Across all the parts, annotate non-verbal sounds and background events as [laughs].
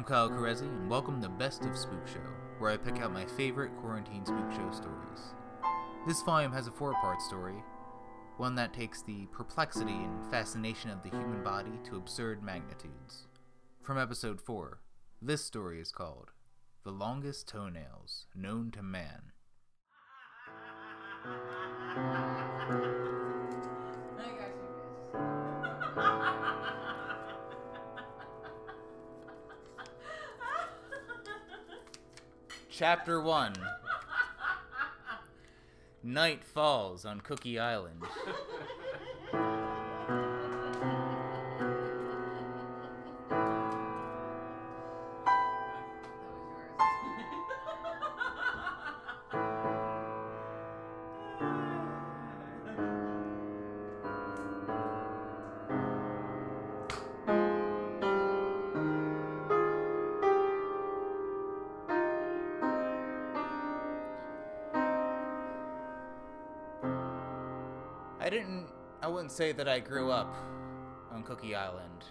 I'm Kyle Carezzi, and welcome to Best of Spook Show, where I pick out my favorite quarantine spook show stories. This volume has a four part story, one that takes the perplexity and fascination of the human body to absurd magnitudes. From episode 4, this story is called The Longest Toenails Known to Man. Chapter 1 Night Falls on Cookie Island. Wouldn't say that I grew up on Cookie Island.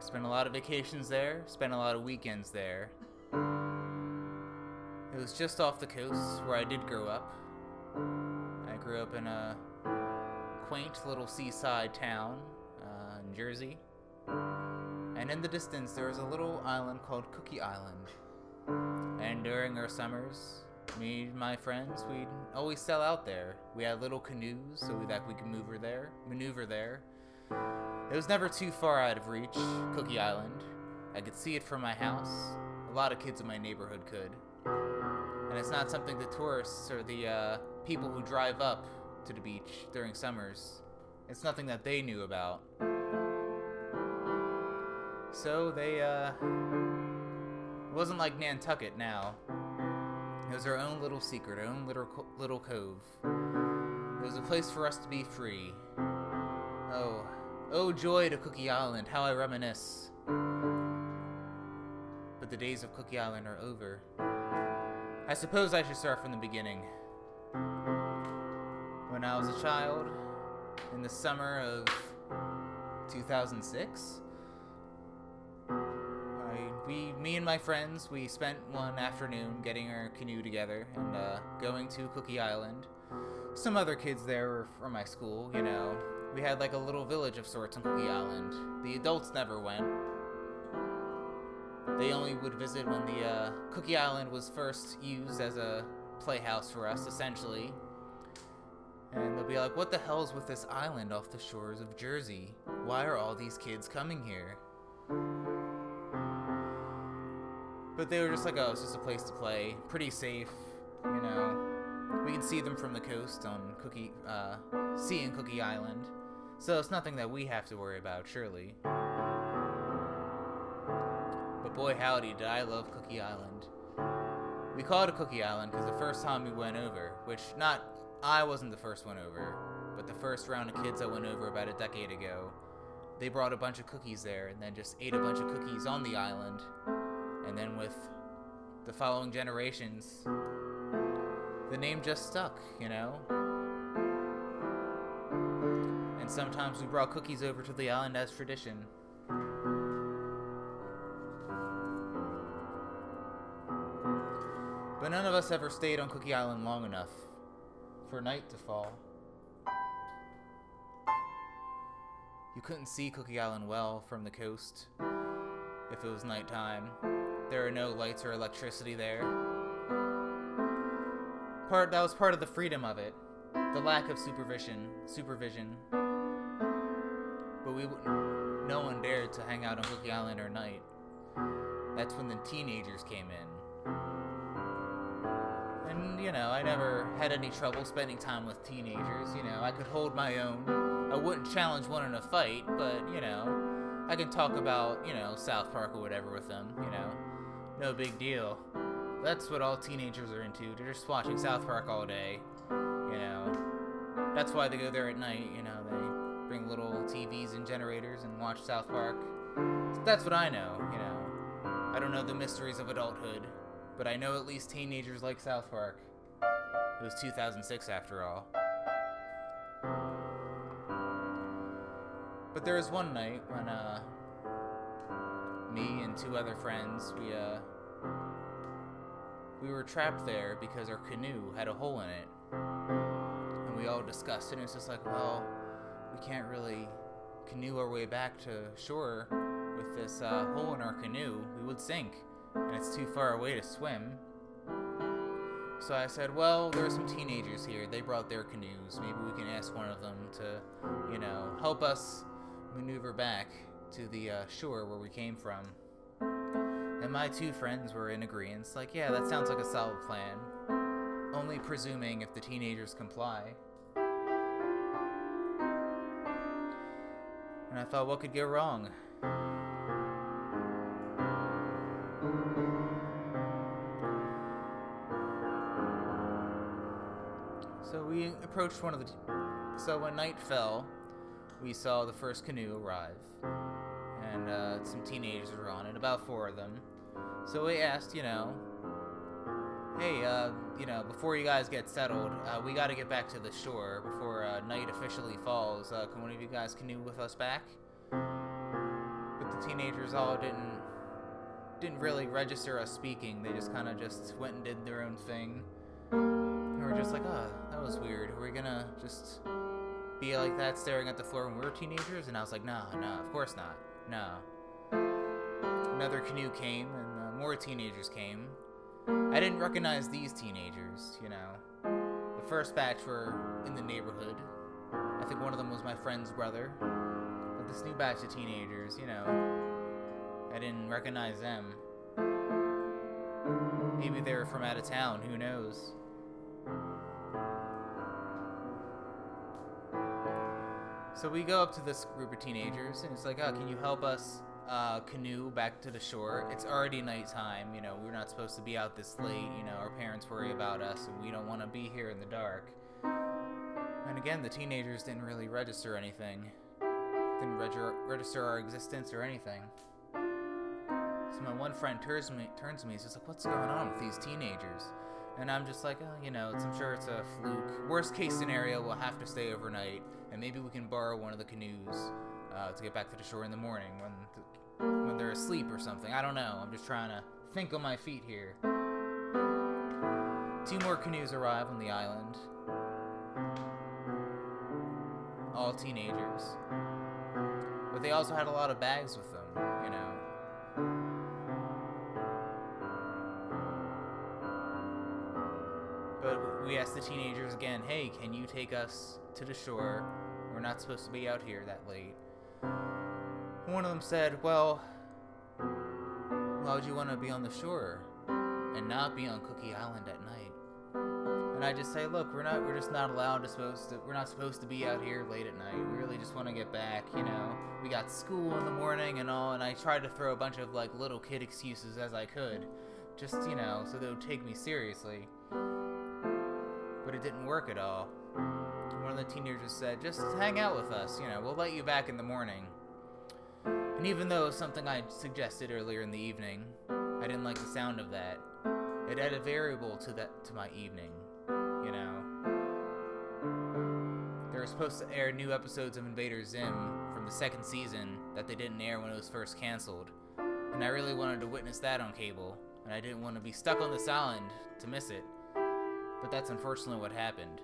Spent a lot of vacations there, spent a lot of weekends there. It was just off the coast where I did grow up. I grew up in a quaint little seaside town uh, in Jersey. And in the distance, there was a little island called Cookie Island. And during our summers, me and my friends, we'd always sell out there. We had little canoes so that we could maneuver there. Maneuver there. It was never too far out of reach, Cookie Island. I could see it from my house. A lot of kids in my neighborhood could. And it's not something the tourists or the uh, people who drive up to the beach during summers. It's nothing that they knew about. So they, uh, it wasn't like Nantucket now. It was our own little secret, our own little little cove. It was a place for us to be free. Oh, oh joy to Cookie Island, how I reminisce. But the days of Cookie Island are over. I suppose I should start from the beginning. When I was a child, in the summer of 2006, I, we, me and my friends, we spent one afternoon getting our canoe together and uh, going to Cookie Island. Some other kids there were from my school, you know. We had like a little village of sorts on Cookie Island. The adults never went. They only would visit when the uh, Cookie Island was first used as a playhouse for us, essentially. And they'll be like, what the hell's with this island off the shores of Jersey? Why are all these kids coming here? But they were just like, oh, it's just a place to play. Pretty safe, you know. We can see them from the coast on Cookie, uh, and Cookie Island. So it's nothing that we have to worry about, surely. But boy, howdy, did I love Cookie Island. We called it a Cookie Island because the first time we went over, which not I wasn't the first one over, but the first round of kids I went over about a decade ago, they brought a bunch of cookies there and then just ate a bunch of cookies on the island. And then with the following generations, the name just stuck, you know? And sometimes we brought cookies over to the island as tradition. But none of us ever stayed on Cookie Island long enough for night to fall. You couldn't see Cookie Island well from the coast if it was nighttime. There are no lights or electricity there. Part that was part of the freedom of it, the lack of supervision, supervision. But we no one dared to hang out on Cookie Island at night. That's when the teenagers came in. And, you know, I never had any trouble spending time with teenagers. You know, I could hold my own. I wouldn't challenge one in a fight, but, you know, I can talk about, you know, South Park or whatever with them, you know. No big deal. That's what all teenagers are into. They're just watching South Park all day, you know. That's why they go there at night, you know. They bring little TVs and generators and watch South Park. That's what I know, you know. I don't know the mysteries of adulthood, but I know at least teenagers like South Park. It was 2006 after all. But there was one night when uh, me and two other friends we uh, we were trapped there because our canoe had a hole in it, and we all discussed it. And it's just like, well, we can't really canoe our way back to shore with this uh, hole in our canoe. We would sink, and it's too far away to swim. So I said, well, there are some teenagers here. They brought their canoes. Maybe we can ask one of them to, you know, help us maneuver back to the uh, shore where we came from. And my two friends were in agreement. Like, yeah, that sounds like a solid plan. Only presuming if the teenagers comply. And I thought, what could go wrong? So we approached one of the. T- so when night fell, we saw the first canoe arrive, and uh, some teenagers were on it, about four of them. So we asked, you know, hey, uh, you know, before you guys get settled, uh, we got to get back to the shore before uh, night officially falls. Uh, can one of you guys canoe with us back? But the teenagers all didn't didn't really register us speaking. They just kind of just went and did their own thing. And we're just like, oh, that was weird. We're we gonna just be like that, staring at the floor when we were teenagers? And I was like, no, no, of course not. No. Another canoe came, and uh, more teenagers came. I didn't recognize these teenagers, you know. The first batch were in the neighborhood. I think one of them was my friend's brother. But this new batch of teenagers, you know, I didn't recognize them. Maybe they were from out of town, who knows? So we go up to this group of teenagers, and it's like, oh, can you help us uh, canoe back to the shore? It's already nighttime, you know, we're not supposed to be out this late, you know, our parents worry about us, and we don't want to be here in the dark. And again, the teenagers didn't really register anything, didn't reg- register our existence or anything. So my one friend turns me, turns to me, he's just like, what's going on with these teenagers? And I'm just like, oh, you know, it's, I'm sure it's a fluke. Worst case scenario, we'll have to stay overnight, and maybe we can borrow one of the canoes uh, to get back to the shore in the morning when the, when they're asleep or something. I don't know. I'm just trying to think on my feet here. Two more canoes arrive on the island. All teenagers. But they also had a lot of bags with them, you know. But we asked the teenagers again, hey, can you take us to the shore? We're not supposed to be out here that late. One of them said, well, why would you want to be on the shore and not be on Cookie Island at night? And I just say, look, we're not, we're just not allowed to supposed to, we're not supposed to be out here late at night. We really just want to get back, you know. We got school in the morning and all, and I tried to throw a bunch of like little kid excuses as I could, just you know, so they would take me seriously but it didn't work at all. One of the teenagers said, just hang out with us, you know, we'll let you back in the morning. And even though it was something I'd suggested earlier in the evening, I didn't like the sound of that. It added a variable to that to my evening, you know. They were supposed to air new episodes of Invader Zim from the second season that they didn't air when it was first canceled. And I really wanted to witness that on cable, and I didn't want to be stuck on this island to miss it. But that's unfortunately what happened.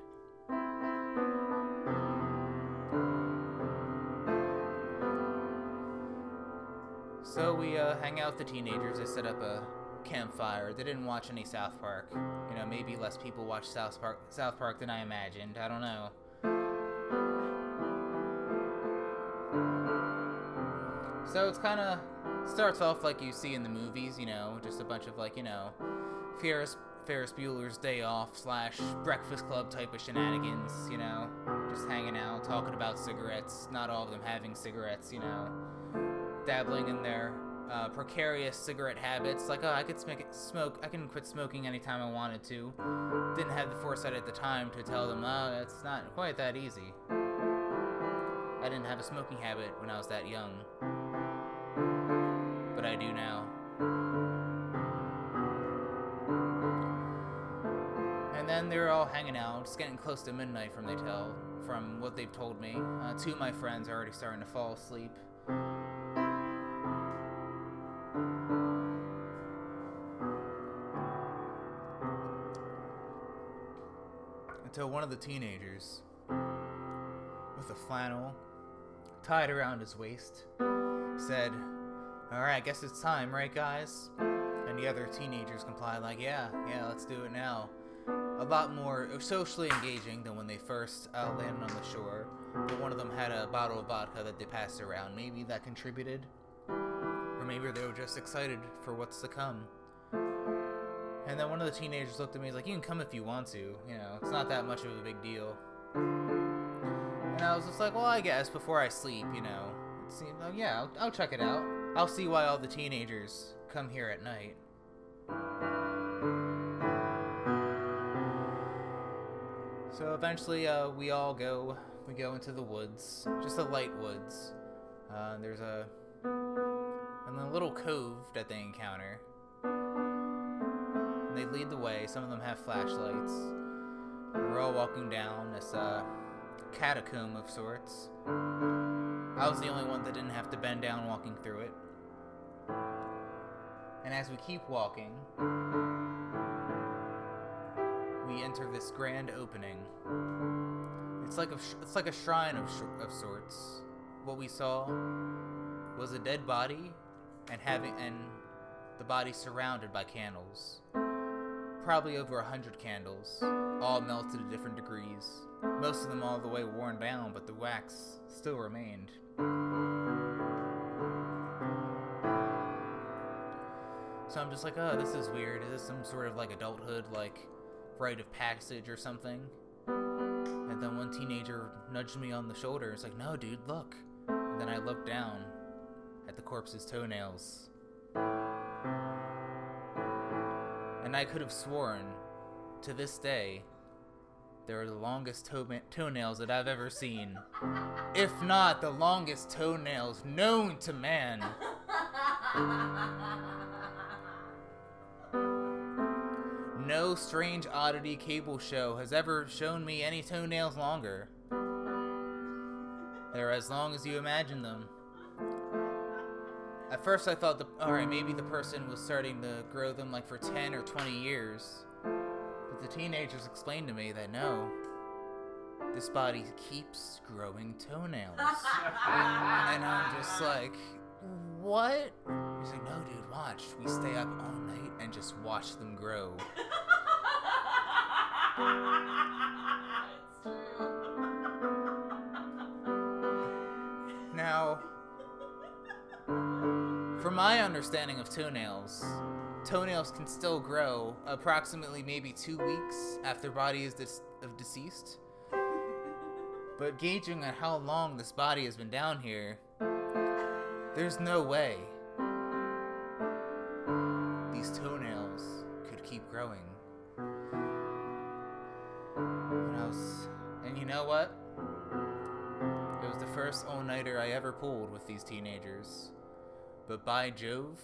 So we uh, hang out with the teenagers. They set up a campfire. They didn't watch any South Park. You know, maybe less people watch South Park, South Park than I imagined. I don't know. So it's kind of starts off like you see in the movies. You know, just a bunch of like you know, Ferris Ferris Bueller's Day Off slash Breakfast Club type of shenanigans, you know, just hanging out, talking about cigarettes, not all of them having cigarettes, you know, dabbling in their uh, precarious cigarette habits, like, oh, I could smoke, smoke, I can quit smoking anytime I wanted to. Didn't have the foresight at the time to tell them, oh, it's not quite that easy. I didn't have a smoking habit when I was that young, but I do now. And then they were all hanging out. It's getting close to midnight from they tell from what they've told me. Uh, two of my friends are already starting to fall asleep. Until one of the teenagers, with a flannel tied around his waist, said, Alright, I guess it's time, right, guys? And the other teenagers complied, like, Yeah, yeah, let's do it now a lot more socially engaging than when they first uh, landed on the shore. But one of them had a bottle of vodka that they passed around. Maybe that contributed. Or maybe they were just excited for what's to come. And then one of the teenagers looked at me and was like, You can come if you want to. You know, it's not that much of a big deal. And I was just like, Well, I guess before I sleep, you know. It seemed, oh, yeah, I'll, I'll check it out. I'll see why all the teenagers come here at night. So eventually, uh, we all go. We go into the woods, just the light woods. Uh, there's a and a little cove that they encounter. And they lead the way. Some of them have flashlights. We're all walking down this uh, catacomb of sorts. I was the only one that didn't have to bend down walking through it. And as we keep walking, we enter this grand opening. It's like a sh- it's like a shrine of sh- of sorts. What we saw was a dead body, and having and the body surrounded by candles. Probably over a hundred candles, all melted to different degrees. Most of them all the way worn down, but the wax still remained. So I'm just like, oh, this is weird. Is this some sort of like adulthood, like rite of passage or something. And then one teenager nudged me on the shoulder. It's like, no, dude, look. And then I looked down at the corpse's toenails. And I could have sworn, to this day, they are the longest toe- toenails that I've ever seen. If not the longest toenails known to man. [laughs] No strange oddity cable show has ever shown me any toenails longer. They're as long as you imagine them. At first, I thought, the, alright, maybe the person was starting to grow them like for 10 or 20 years. But the teenagers explained to me that no, this body keeps growing toenails. [laughs] and I'm just like, what? He's like, no, dude, watch. We stay up all night and just watch them grow. [laughs] now, from my understanding of toenails, toenails can still grow approximately maybe two weeks after body is of deceased. But gauging on how long this body has been down here, there's no way know what? It was the first all-nighter I ever pulled with these teenagers. But by Jove,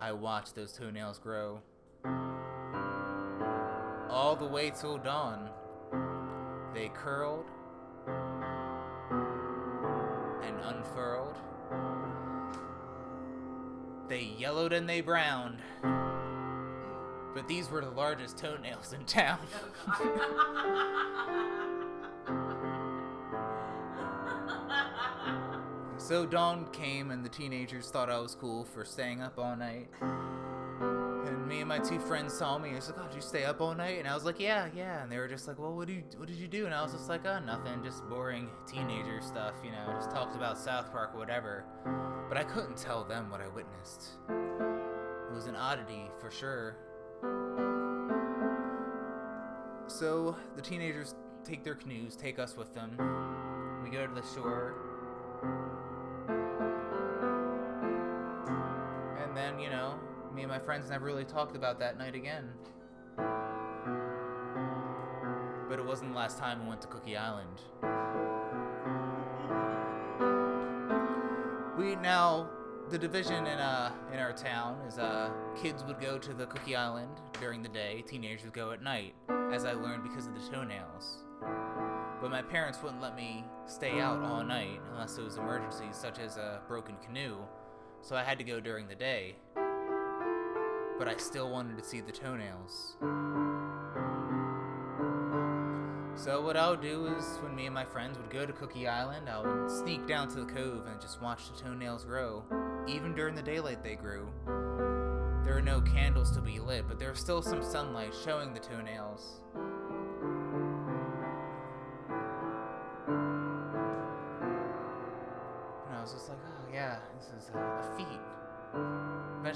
I watched those toenails grow. All the way till dawn, they curled and unfurled. They yellowed and they browned. But these were the largest toenails in town. [laughs] [laughs] so dawn came and the teenagers thought I was cool for staying up all night. And me and my two friends saw me. I was like, "Oh, you stay up all night?" And I was like, "Yeah, yeah." And they were just like, "Well, what did you what did you do?" And I was just like, "Oh, nothing, just boring teenager stuff, you know. Just talked about South Park, or whatever." But I couldn't tell them what I witnessed. It was an oddity for sure. So the teenagers take their canoes, take us with them. We go to the shore. Then, you know, me and my friends never really talked about that night again. But it wasn't the last time we went to Cookie Island. We now the division in uh in our town is uh kids would go to the Cookie Island during the day, teenagers would go at night, as I learned because of the toenails. But my parents wouldn't let me stay out all night unless it was emergencies such as a broken canoe, so I had to go during the day. But I still wanted to see the toenails. So what I would do is when me and my friends would go to Cookie Island, I would sneak down to the cove and just watch the toenails grow. Even during the daylight they grew. There were no candles to be lit, but there was still some sunlight showing the toenails.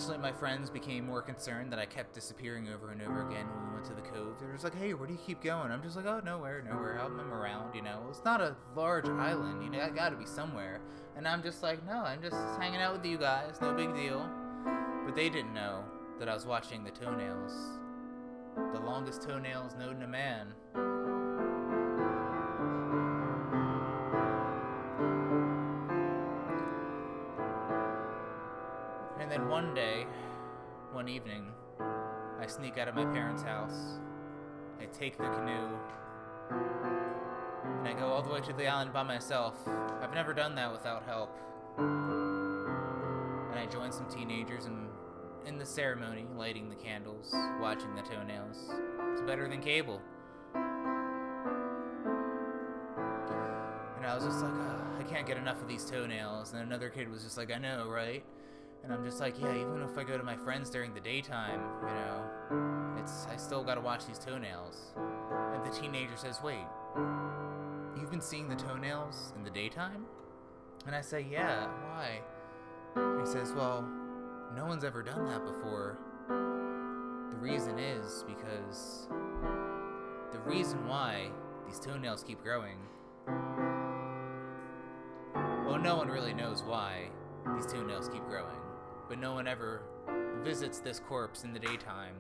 Eventually, my friends became more concerned that I kept disappearing over and over again when we went to the cove. They were just like, hey, where do you keep going? I'm just like, oh, nowhere, nowhere. I'm around, you know. It's not a large island, you know, I gotta be somewhere. And I'm just like, no, I'm just hanging out with you guys, no big deal. But they didn't know that I was watching the toenails. The longest toenails known to man. Then one day, one evening, I sneak out of my parents' house. I take the canoe, and I go all the way to the island by myself. I've never done that without help. And I join some teenagers in, in the ceremony, lighting the candles, watching the toenails. It's better than cable. And I was just like, "Ah, I can't get enough of these toenails. And another kid was just like, I know, right? And I'm just like, yeah, even if I go to my friends during the daytime, you know, it's I still gotta watch these toenails. And the teenager says, wait, you've been seeing the toenails in the daytime? And I say, yeah, why? And he says, well, no one's ever done that before. The reason is because the reason why these toenails keep growing. Well, no one really knows why these toenails keep growing, but no one ever visits this corpse in the daytime.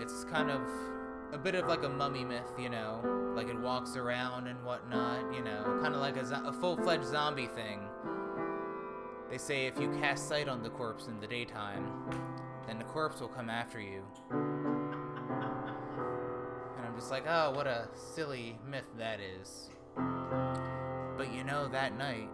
It's kind of a bit of like a mummy myth, you know, like it walks around and whatnot, you know, kind of like a, zo- a full fledged zombie thing. They say if you cast sight on the corpse in the daytime, then the corpse will come after you. And I'm just like, oh, what a silly myth that is. But you know, that night,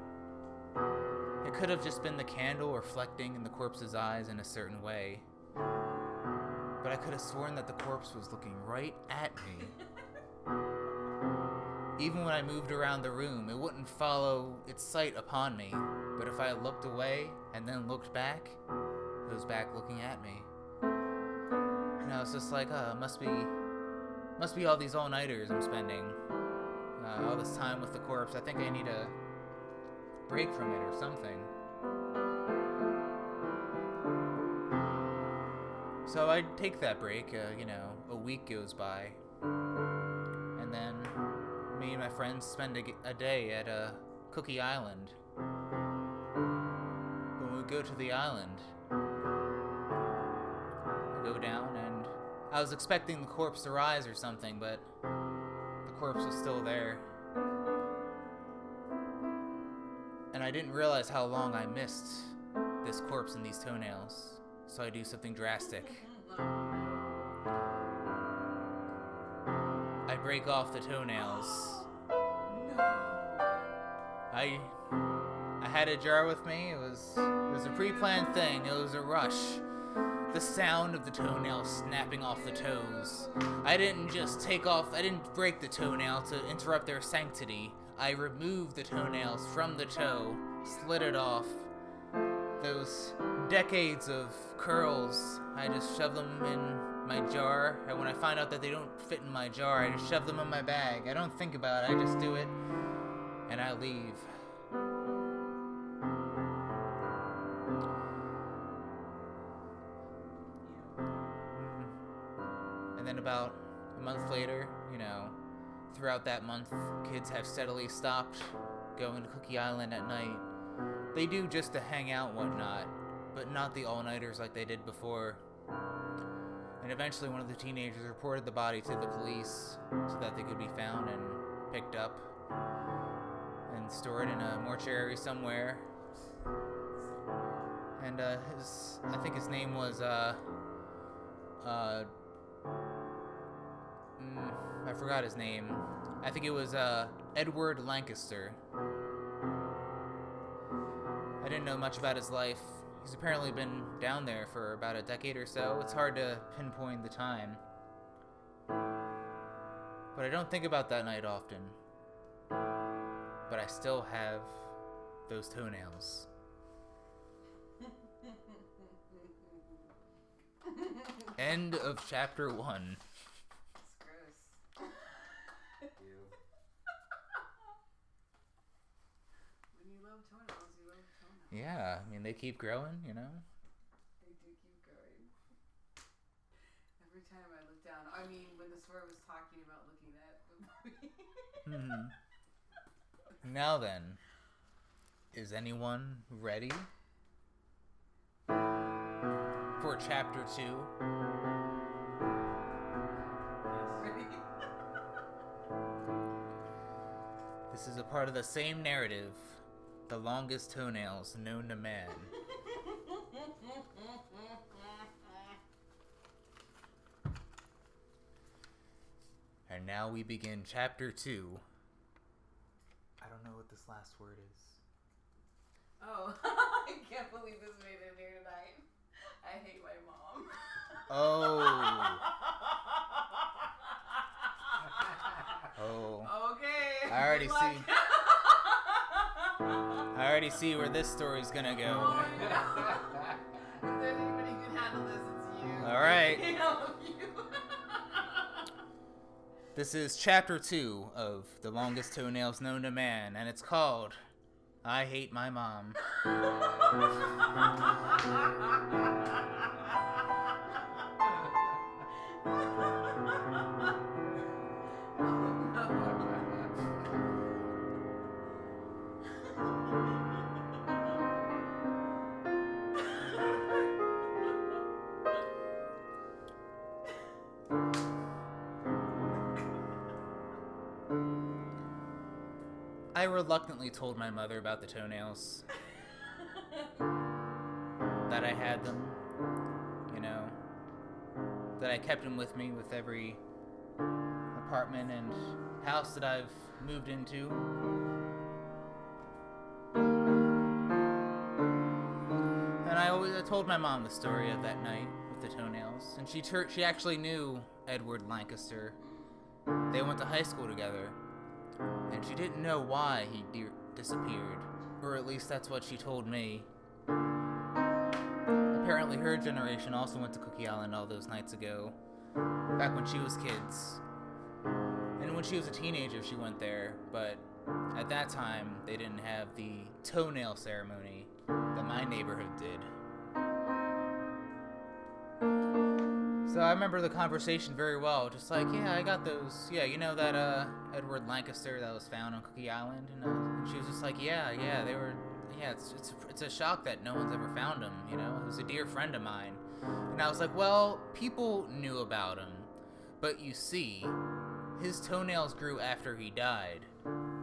it could have just been the candle reflecting in the corpse's eyes in a certain way. But I could have sworn that the corpse was looking right at me. [laughs] Even when I moved around the room, it wouldn't follow its sight upon me. But if I looked away and then looked back, it was back looking at me. And I was just like, uh, must be, must be all these all-nighters I'm spending. Uh, all this time with the corpse. I think I need a break from it or something. So I take that break. Uh, you know, a week goes by, and then me and my friends spend a day at uh, Cookie Island. When we go to the island, I go down, and I was expecting the corpse to rise or something, but the corpse was still there. And I didn't realize how long I missed this corpse and these toenails. So I do something drastic. I break off the toenails. I I had a jar with me. It was it was a pre-planned thing. It was a rush. The sound of the toenails snapping off the toes. I didn't just take off. I didn't break the toenail to interrupt their sanctity. I removed the toenails from the toe, slid it off. Those decades of curls, I just shove them in my jar. And when I find out that they don't fit in my jar, I just shove them in my bag. I don't think about it. I just do it, and I leave. And then about a month later, you know, throughout that month, kids have steadily stopped going to Cookie Island at night. They do just to hang out whatnot, but not the all nighters like they did before. And eventually, one of the teenagers reported the body to the police so that they could be found and picked up and stored in a mortuary somewhere. And uh, his, I think his name was uh, uh, mm, I forgot his name. I think it was uh, Edward Lancaster. I didn't know much about his life. He's apparently been down there for about a decade or so. It's hard to pinpoint the time. But I don't think about that night often. But I still have those toenails. [laughs] End of chapter one. It's gross. when you love toenails, you love toenails. Yeah, I mean they keep growing, you know. They do keep going. Every time I look down, I mean, when the story was talking about looking at the movie. Hmm. Now then, is anyone ready for chapter two? [laughs] This is a part of the same narrative, the longest toenails known to man. [laughs] And now we begin chapter two. I don't know what this last word is. oh, [laughs] I can't believe this made it here tonight. I hate my mom. Oh. [laughs] Oh. Okay. I already good see. I already see where this story's gonna Oh go. god. [laughs] if there's anybody who can handle this, it's you. All right. [laughs] I love you. [laughs] This is chapter two of The Longest Toenails Known to Man, and it's called I Hate My Mom. Reluctantly told my mother about the toenails, that I had them, you know, that I kept them with me with every apartment and house that I've moved into. And I always I told my mom the story of that night with the toenails, and she tur- she actually knew Edward Lancaster. They went to high school together, and she didn't know why he de- disappeared, or at least that's what she told me. Apparently, her generation also went to Cookie Island all those nights ago, back when she was kids. And when she was a teenager, she went there, but at that time, they didn't have the toenail ceremony that my neighborhood did. So I remember the conversation very well. Just like, yeah, I got those. Yeah, you know that uh, Edward Lancaster that was found on Cookie Island, and, uh, and she was just like, yeah, yeah, they were. Yeah, it's it's it's a shock that no one's ever found him. You know, he was a dear friend of mine, and I was like, well, people knew about him, but you see, his toenails grew after he died,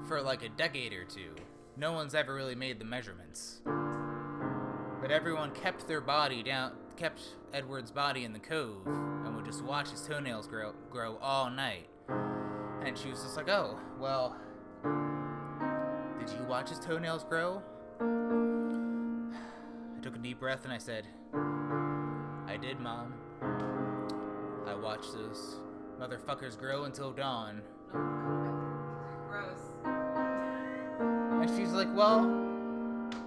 for like a decade or two. No one's ever really made the measurements. But everyone kept their body down, kept Edward's body in the cove, and would just watch his toenails grow, grow all night. And she was just like, "Oh, well, did you watch his toenails grow?" I took a deep breath and I said, "I did, Mom. I watched those motherfuckers grow until dawn." Gross. And she's like, well,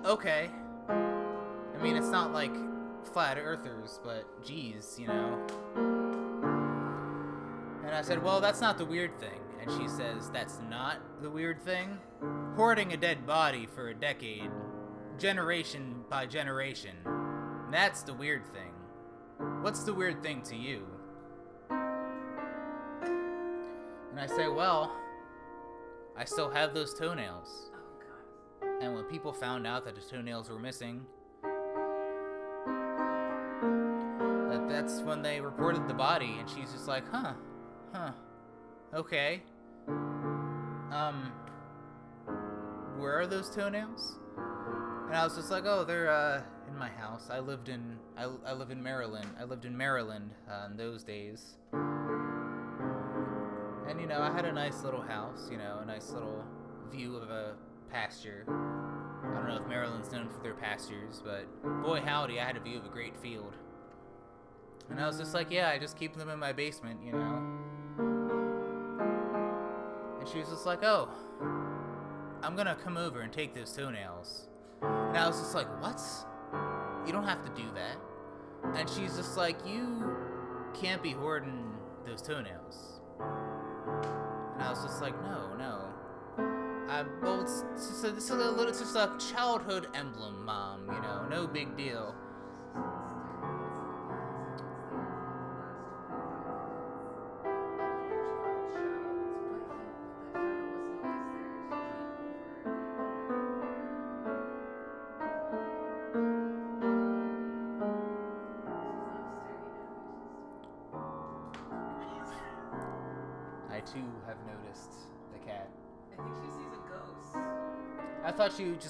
okay. I mean, it's not like flat earthers, but geez, you know. And I said, well, that's not the weird thing. And she says, that's not the weird thing? Hoarding a dead body for a decade, generation by generation. That's the weird thing. What's the weird thing to you? And I say, well, I still have those toenails. Oh god. And when people found out that the toenails were missing, that's when they reported the body, and she's just like, huh, huh, okay. Um, where are those toenails? And I was just like, oh, they're uh in my house. I lived in I, I live in Maryland. I lived in Maryland uh, in those days. And you know, I had a nice little house, you know, a nice little view of a pasture. I don't know if Maryland's known for their pastures, but boy howdy, I had a view of a great field. And I was just like, yeah, I just keep them in my basement, you know. And she was just like, oh, I'm gonna come over and take those toenails. And I was just like, what? You don't have to do that. And she's just like, you can't be hoarding those toenails. And I was just like, no, no. I, well, it's just a, it's a little, it's just a childhood emblem, mom. You know, no big deal.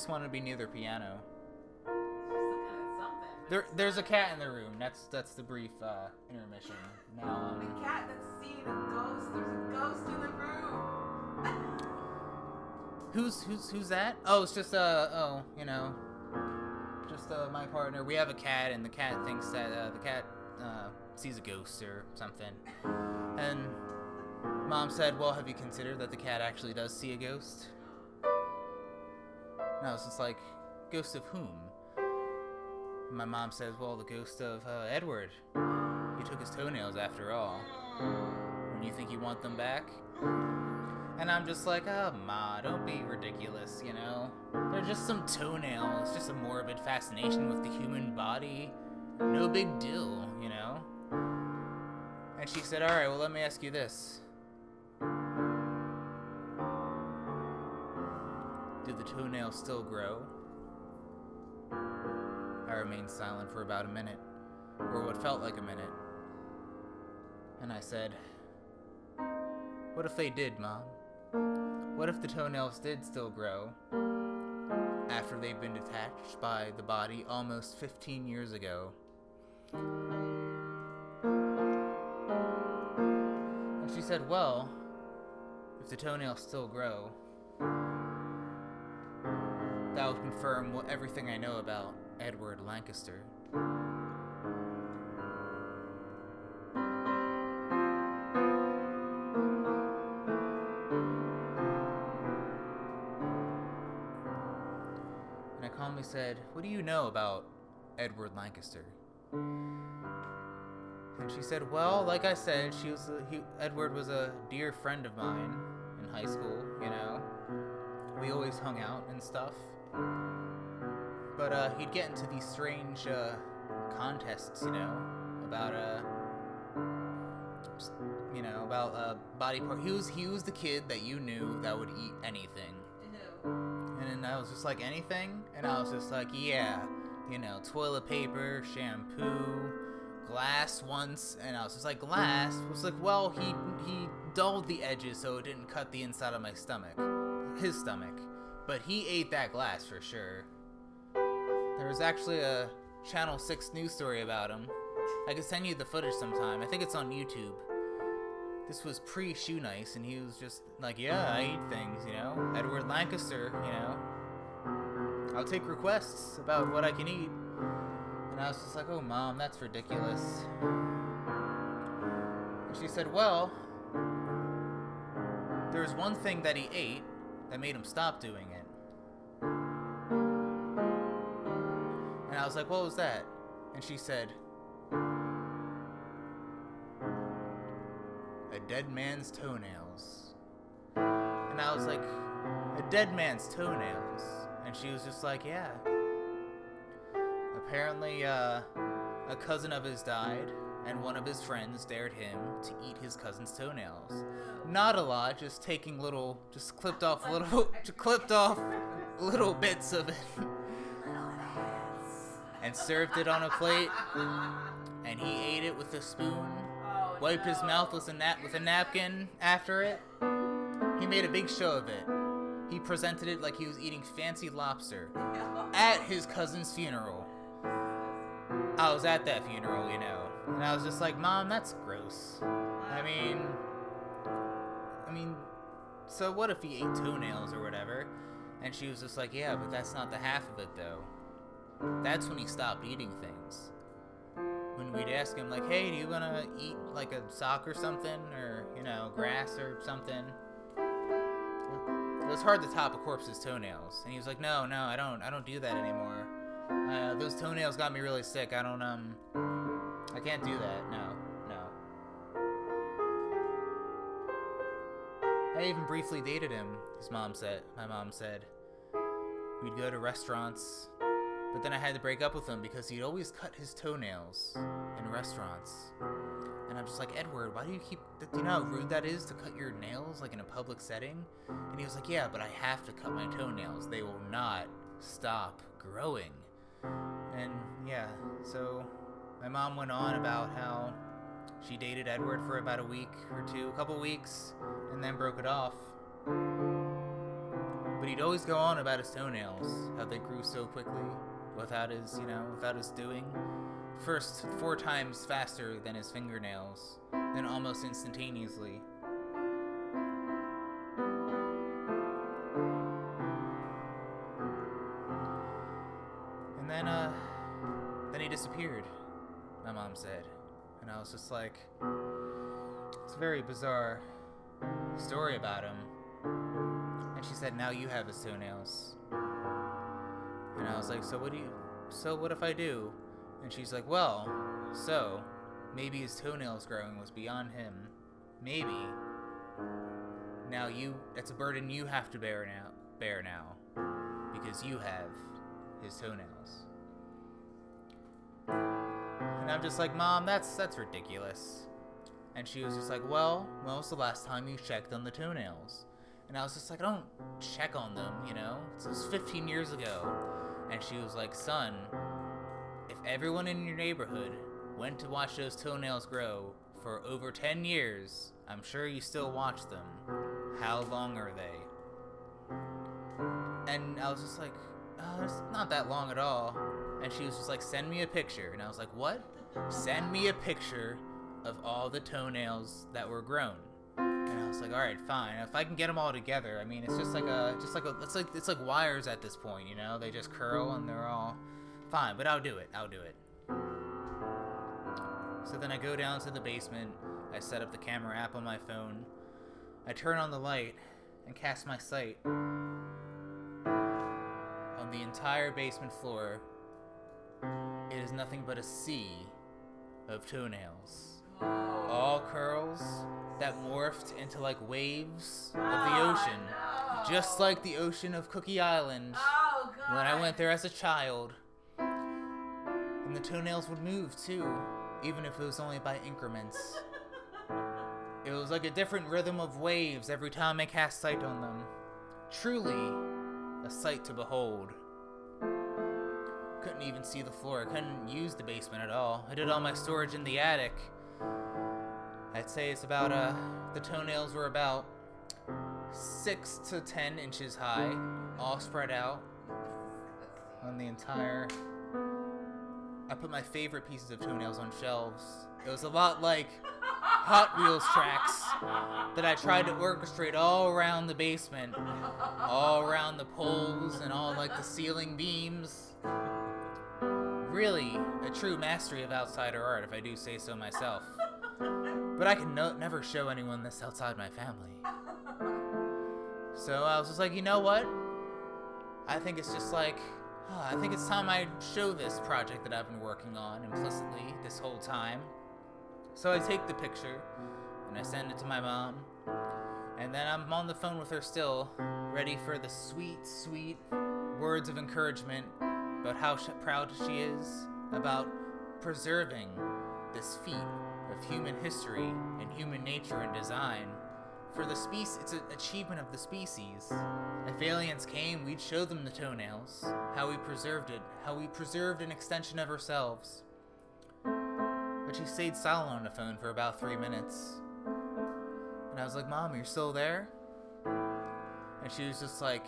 Just wanted to be near the piano. She's looking at something. but There, there's a cat in the room. That's that's the brief uh, intermission. Now, The um, cat that's seeing a ghost. There's a ghost in the room. [laughs] who's who's who's that? Oh, it's just uh oh, you know, just uh, my partner. We have a cat, and the cat thinks that uh, the cat uh, sees a ghost or something. And mom said, "Well, have you considered that the cat actually does see a ghost?" And I was just like, "Ghost of whom?" And my mom says, "Well, the ghost of uh, Edward. He took his toenails after all. And you think you want them back?" And I'm just like, oh, Ma, don't be ridiculous, you know? They're just some toenails, It's just a morbid fascination with the human body. No big deal, you know? And she said, alright, well, let me ask you this. The toenails still grow? I remained silent for about a minute, or what felt like a minute. And I said, What if they did, Mom? What if the toenails did still grow after they've been detached by the body almost 15 years ago? And she said, Well, if the toenails still grow, that would confirm what everything I know about Edward Lancaster. And I calmly said, What do you know about Edward Lancaster? And she said, Well, like I said, she was a, he, Edward was a dear friend of mine in high school, you know. We always hung out and stuff. But uh, he'd get into these strange uh, contests, you know, about uh, you know, about uh, body part. He was he was the kid that you knew that would eat anything. And then I was just like, anything? And I was just like, yeah, you know, toilet paper, shampoo, glass once. And I was just like, glass? I was like, well, he he dulled the edges so it didn't cut the inside of my stomach, his stomach. But he ate that glass for sure. There was actually a Channel 6 news story about him. I could send you the footage sometime. I think it's on YouTube. This was pre Shoe Nice, and he was just like, Yeah, I eat things, you know? Edward Lancaster, you know? I'll take requests about what I can eat. And I was just like, Oh, mom, that's ridiculous. And she said, Well, there's one thing that he ate that made him stop doing it. And I was like, What was that? And she said, A dead man's toenails. And I was like, A dead man's toenails? And she was just like, Yeah. Apparently, uh, a cousin of his died, and one of his friends dared him to eat his cousin's toenails. Not a lot, just taking little, just clipped off little, [laughs] clipped off little bits of it [laughs] and served it on a plate. And he ate it with a spoon, wiped his mouth with a nap with a napkin after it. He made a big show of it. He presented it like he was eating fancy lobster at his cousin's funeral. I was at that funeral, you know, and I was just like, "Mom, that's gross." I mean, I mean, so what if he ate toenails or whatever? And she was just like, yeah, but that's not the half of it though. That's when he stopped eating things. When we'd ask him, like, hey, do you wanna eat like a sock or something? Or, you know, grass or something? It was hard to top a corpse's toenails. And he was like, no, no, I don't, I don't do that anymore. Uh, those toenails got me really sick. I don't, um, I can't do that. No, no. I even briefly dated him, his mom said. My mom said. We'd go to restaurants, but then I had to break up with him because he'd always cut his toenails in restaurants. And I'm just like, Edward, why do you keep. Do you know how rude that is to cut your nails, like in a public setting? And he was like, Yeah, but I have to cut my toenails. They will not stop growing. And yeah, so my mom went on about how she dated Edward for about a week or two, a couple weeks, and then broke it off. But he'd always go on about his toenails, how they grew so quickly, without his, you know, without his doing. First, four times faster than his fingernails, then almost instantaneously. And then, uh, then he disappeared, my mom said. And I was just like, it's a very bizarre story about him. And she said, now you have his toenails. And I was like, so what do you, so what if I do? And she's like, well, so, maybe his toenails growing was beyond him. Maybe. Now you, that's a burden you have to bear now, bear now. Because you have his toenails. And I'm just like, Mom, that's that's ridiculous. And she was just like, Well, when was the last time you checked on the toenails? And I was just like, I don't check on them, you know? It was 15 years ago. And she was like, Son, if everyone in your neighborhood went to watch those toenails grow for over 10 years, I'm sure you still watch them. How long are they? And I was just like, oh, it's not that long at all. And she was just like, send me a picture. And I was like, what? Send me a picture of all the toenails that were grown. And I was like, all right, fine. If I can get them all together, I mean, it's just like a, just like a, it's like it's like wires at this point, you know? They just curl and they're all fine. But I'll do it. I'll do it. So then I go down to the basement. I set up the camera app on my phone. I turn on the light and cast my sight on the entire basement floor. It is nothing but a sea of toenails. All curls that morphed into like waves of the ocean. Just like the ocean of Cookie Island when I went there as a child. And the toenails would move too, even if it was only by increments. It was like a different rhythm of waves every time I cast sight on them. Truly, a sight to behold. Couldn't even see the floor. I couldn't use the basement at all. I did all my storage in the attic. I'd say it's about, uh, the toenails were about six to ten inches high, all spread out on the entire. I put my favorite pieces of toenails on shelves. It was a lot like Hot Wheels tracks that I tried to orchestrate all around the basement, all around the poles and all like the ceiling beams. Really, a true mastery of outsider art, if I do say so myself. But I can no- never show anyone this outside my family. So I was just like, you know what? I think it's just like, ah, I think it's time I show this project that I've been working on implicitly this whole time. So I take the picture and I send it to my mom. And then I'm on the phone with her still, ready for the sweet, sweet words of encouragement about how proud she is about preserving this feat of human history and human nature and design. For the species, it's an achievement of the species. If aliens came, we'd show them the toenails, how we preserved it, how we preserved an extension of ourselves. But she stayed silent on the phone for about three minutes. And I was like, Mom, you're still there? And she was just like,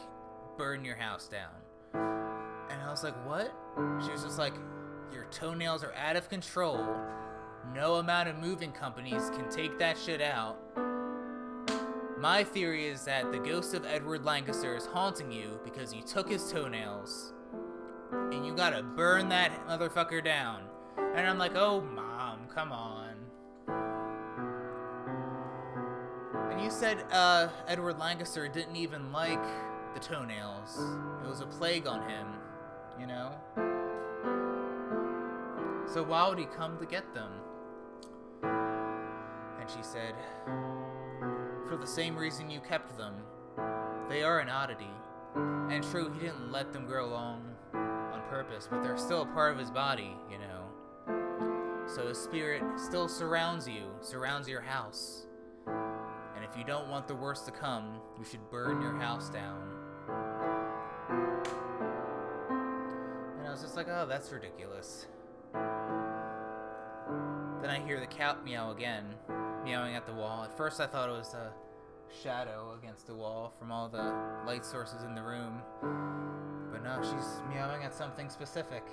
burn your house down. And I was like, what? She was just like, your toenails are out of control. No amount of moving companies can take that shit out. My theory is that the ghost of Edward Lancaster is haunting you because you took his toenails and you gotta burn that motherfucker down. And I'm like, oh, mom, come on. And you said uh, Edward Lancaster didn't even like the toenails, it was a plague on him, you know? So why would he come to get them? And she said, For the same reason you kept them. They are an oddity. And true, he didn't let them grow long on purpose, but they're still a part of his body, you know. So his spirit still surrounds you, surrounds your house. And if you don't want the worst to come, you should burn your house down. Was just like, oh, that's ridiculous. Then I hear the cat meow again, meowing at the wall. At first, I thought it was a shadow against the wall from all the light sources in the room. But no, she's meowing at something specific.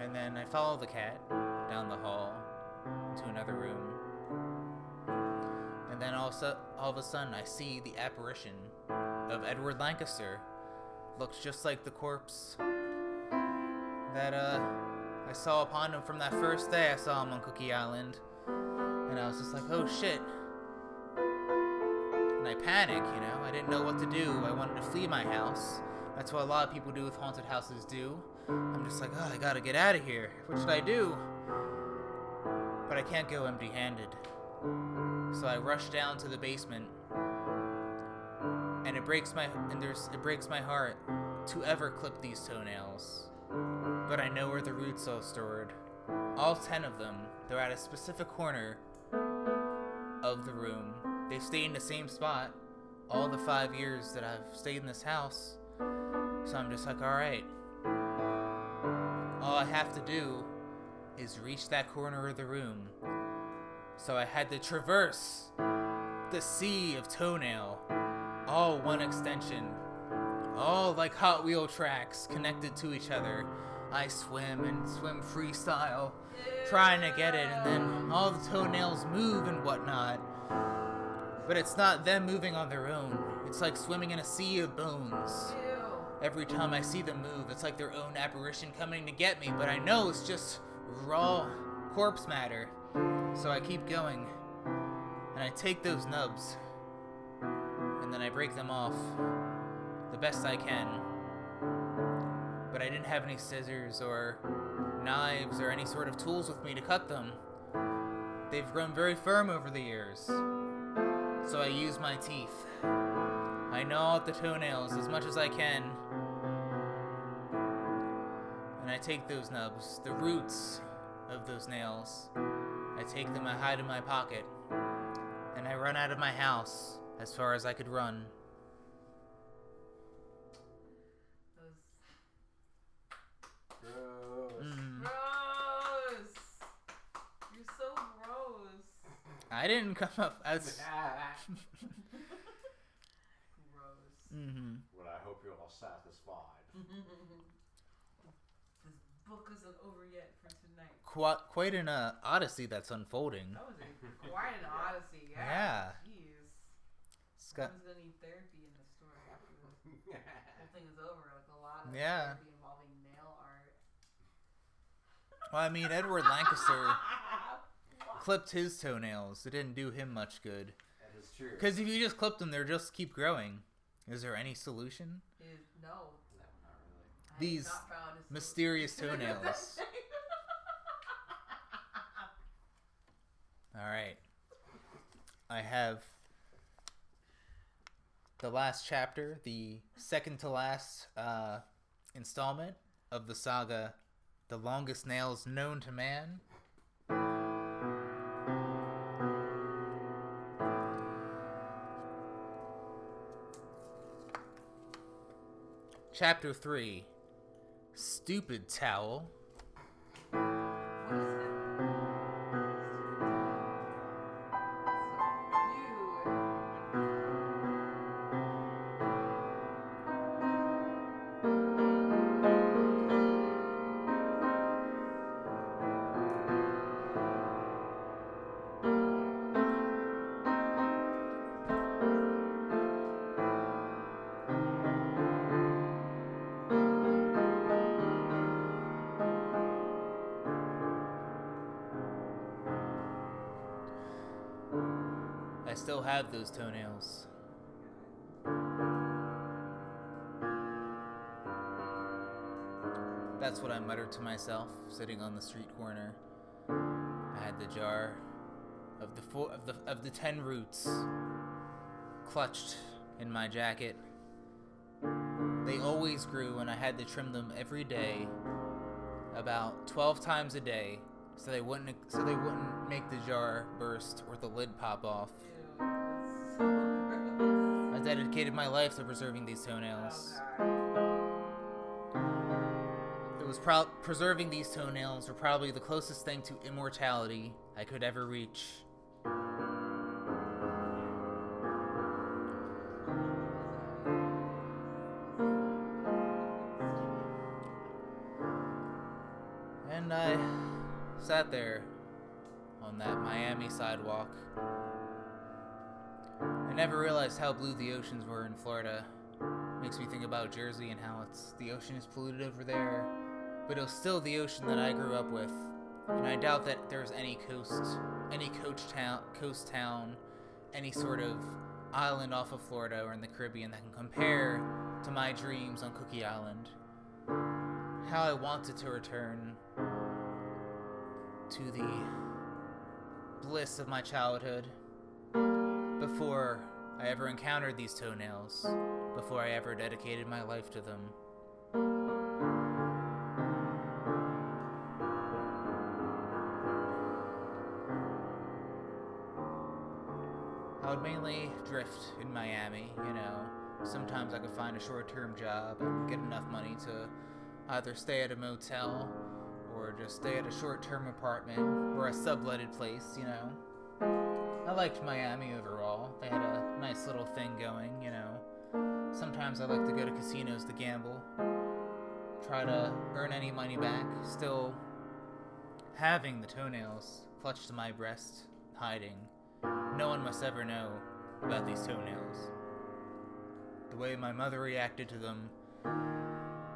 And then I follow the cat down the hall to another room. All, su- all of a sudden, I see the apparition of Edward Lancaster. Looks just like the corpse that uh, I saw upon him from that first day I saw him on Cookie Island. And I was just like, oh shit. And I panic, you know. I didn't know what to do. I wanted to flee my house. That's what a lot of people do with haunted houses do. I'm just like, oh, I gotta get out of here. What should I do? But I can't go empty handed. So I rush down to the basement. And it breaks my and there's it breaks my heart to ever clip these toenails. But I know where the roots are stored. All ten of them. They're at a specific corner of the room. They've stayed in the same spot all the five years that I've stayed in this house. So I'm just like, alright. All I have to do is reach that corner of the room. So I had to traverse the sea of toenail, all one extension, all like Hot Wheel tracks connected to each other. I swim and swim freestyle, trying to get it, and then all the toenails move and whatnot. But it's not them moving on their own. It's like swimming in a sea of bones. Every time I see them move, it's like their own apparition coming to get me, but I know it's just raw corpse matter. So I keep going, and I take those nubs, and then I break them off the best I can. But I didn't have any scissors or knives or any sort of tools with me to cut them. They've grown very firm over the years. So I use my teeth. I gnaw at the toenails as much as I can. And I take those nubs, the roots of those nails. I take them, I hide in my pocket. And I run out of my house as far as I could run. Gross. Mm. gross. You're so gross. I didn't come up as. [laughs] Gross. Mm-hmm. Well, I hope you're all satisfied. [laughs] this book isn't over yet for tonight. Quite, quite an uh, odyssey that's unfolding. That was a, quite an odyssey. Yeah. Yeah. Jeez. It's got, Someone's gonna need therapy in this story after the [laughs] whole thing is over. Like a lot of Yeah. therapy involving nail art. well, I mean, Edward Lancaster [laughs] clipped his toenails. It didn't do him much good. That is true. Because if you just clip them, they'll just keep growing. Is there any solution? Is no. No, not really. These not mysterious [laughs] toenails. All right. I have the last chapter, the second to last uh, installment of the saga, The Longest Nails Known to Man. Chapter 3 Stupid Towel. Those toenails. That's what I muttered to myself, sitting on the street corner. I had the jar of the four of the of the ten roots clutched in my jacket. They always grew, and I had to trim them every day, about twelve times a day, so they wouldn't so they wouldn't make the jar burst or the lid pop off. I dedicated my life to preserving these toenails. It was pro- preserving these toenails were probably the closest thing to immortality I could ever reach. Blue the oceans were in Florida. Makes me think about Jersey and how it's the ocean is polluted over there, but it was still the ocean that I grew up with. And I doubt that there's any coast, any coach town, coast town, any sort of island off of Florida or in the Caribbean that can compare to my dreams on Cookie Island. How I wanted to return to the bliss of my childhood before I ever encountered these toenails, before I ever dedicated my life to them. I would mainly drift in Miami, you know. Sometimes I could find a short term job and get enough money to either stay at a motel or just stay at a short term apartment or a subletted place, you know. I liked Miami overall. They had a nice little thing going, you know. Sometimes I like to go to casinos to gamble, try to earn any money back, still having the toenails clutched to my breast, hiding. No one must ever know about these toenails. The way my mother reacted to them,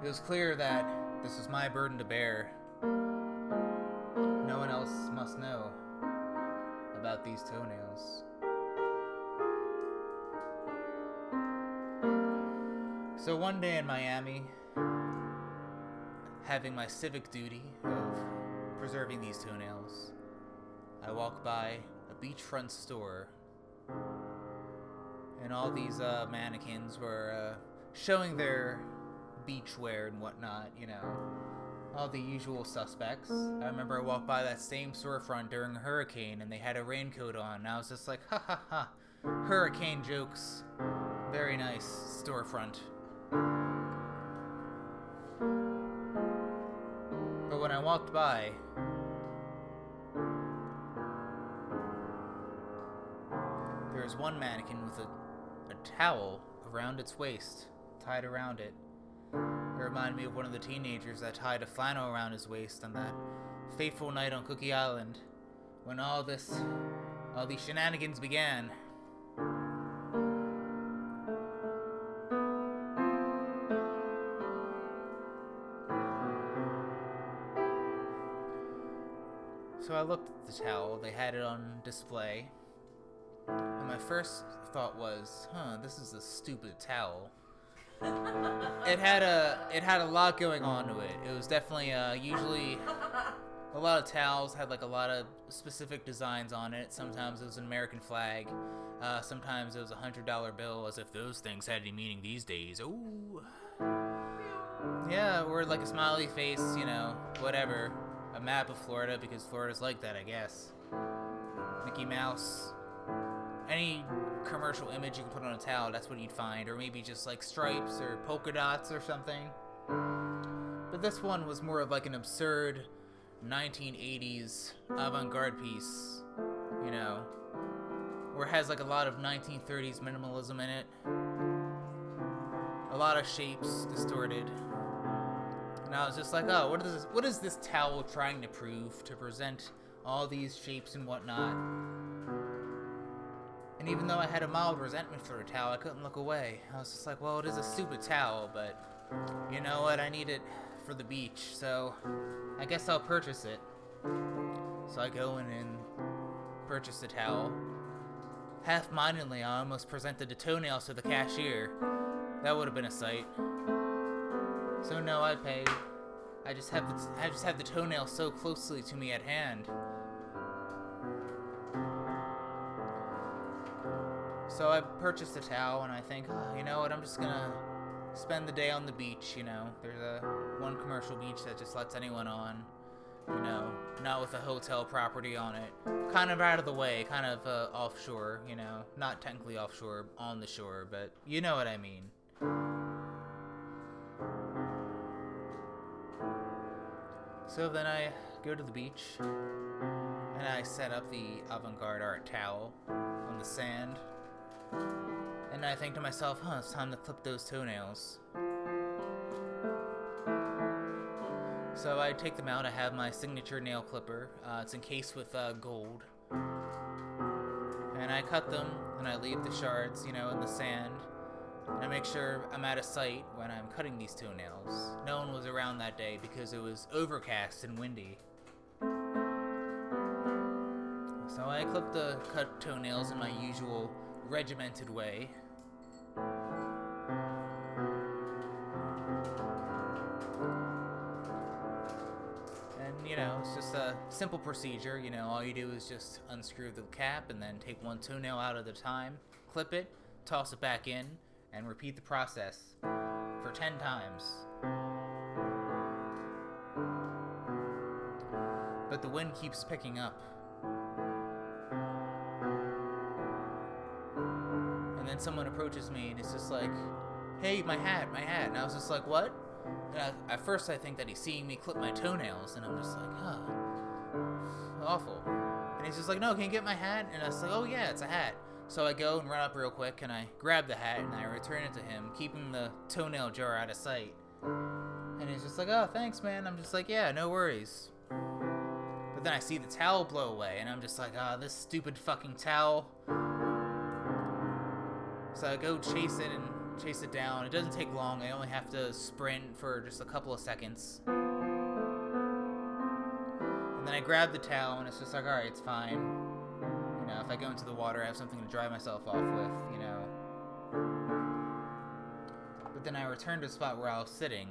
it was clear that this was my burden to bear. No one else must know about these toenails. So one day in Miami, having my civic duty of preserving these toenails, I walk by a beachfront store, and all these uh, mannequins were uh, showing their beachwear and whatnot, you know, all the usual suspects. I remember I walked by that same storefront during a hurricane, and they had a raincoat on, and I was just like, ha ha ha, hurricane jokes. Very nice storefront. But when I walked by, there was one mannequin with a, a towel around its waist, tied around it. It reminded me of one of the teenagers that tied a flannel around his waist on that fateful night on Cookie Island when all this, all these shenanigans began. Looked at the towel, they had it on display. And my first thought was, huh, this is a stupid towel. [laughs] It had a it had a lot going on to it. It was definitely uh, usually a lot of towels had like a lot of specific designs on it. Sometimes it was an American flag. Uh, sometimes it was a hundred dollar bill, as if those things had any meaning these days. Ooh. Yeah, or like a smiley face, you know, whatever. A map of Florida because Florida's like that, I guess. Mickey Mouse. Any commercial image you can put on a towel, that's what you'd find. Or maybe just like stripes or polka dots or something. But this one was more of like an absurd 1980s avant garde piece, you know, where it has like a lot of 1930s minimalism in it. A lot of shapes distorted. And I was just like, oh, what is this, what is this towel trying to prove to present all these shapes and whatnot? And even though I had a mild resentment for the towel, I couldn't look away. I was just like, well, it is a stupid towel, but you know what? I need it for the beach, so I guess I'll purchase it. So I go in and purchase the towel. half mindedly, I almost presented the toenails to the cashier. That would have been a sight. So no, I pay. I just have the I just have the toenails so closely to me at hand. So I purchased a towel, and I think, oh, you know what? I'm just gonna spend the day on the beach. You know, there's a one commercial beach that just lets anyone on. You know, not with a hotel property on it. Kind of out of the way, kind of uh, offshore. You know, not technically offshore, on the shore, but you know what I mean. So then I go to the beach and I set up the avant garde art towel on the sand. And I think to myself, huh, it's time to clip those toenails. So I take them out. I have my signature nail clipper. Uh, it's encased with uh, gold. And I cut them and I leave the shards, you know, in the sand. And I make sure I'm out of sight when I'm cutting these toenails. No one was around that day because it was overcast and windy. So I clip the cut toenails in my usual regimented way. And you know, it's just a simple procedure. You know, all you do is just unscrew the cap and then take one toenail out at a time, clip it, toss it back in, and repeat the process for 10 times. But the wind keeps picking up. And then someone approaches me and it's just like, hey, my hat, my hat. And I was just like, what? And I, at first, I think that he's seeing me clip my toenails, and I'm just like, huh, awful. And he's just like, no, can you get my hat? And I was like, oh yeah, it's a hat. So I go and run up real quick, and I grab the hat and I return it to him, keeping the toenail jar out of sight. And he's just like, oh, thanks, man. I'm just like, yeah, no worries. But then I see the towel blow away, and I'm just like, ah, oh, this stupid fucking towel. So I go chase it and chase it down. It doesn't take long. I only have to sprint for just a couple of seconds. And then I grab the towel, and it's just like, alright, it's fine. Know, if I go into the water, I have something to dry myself off with, you know. But then I return to the spot where I was sitting.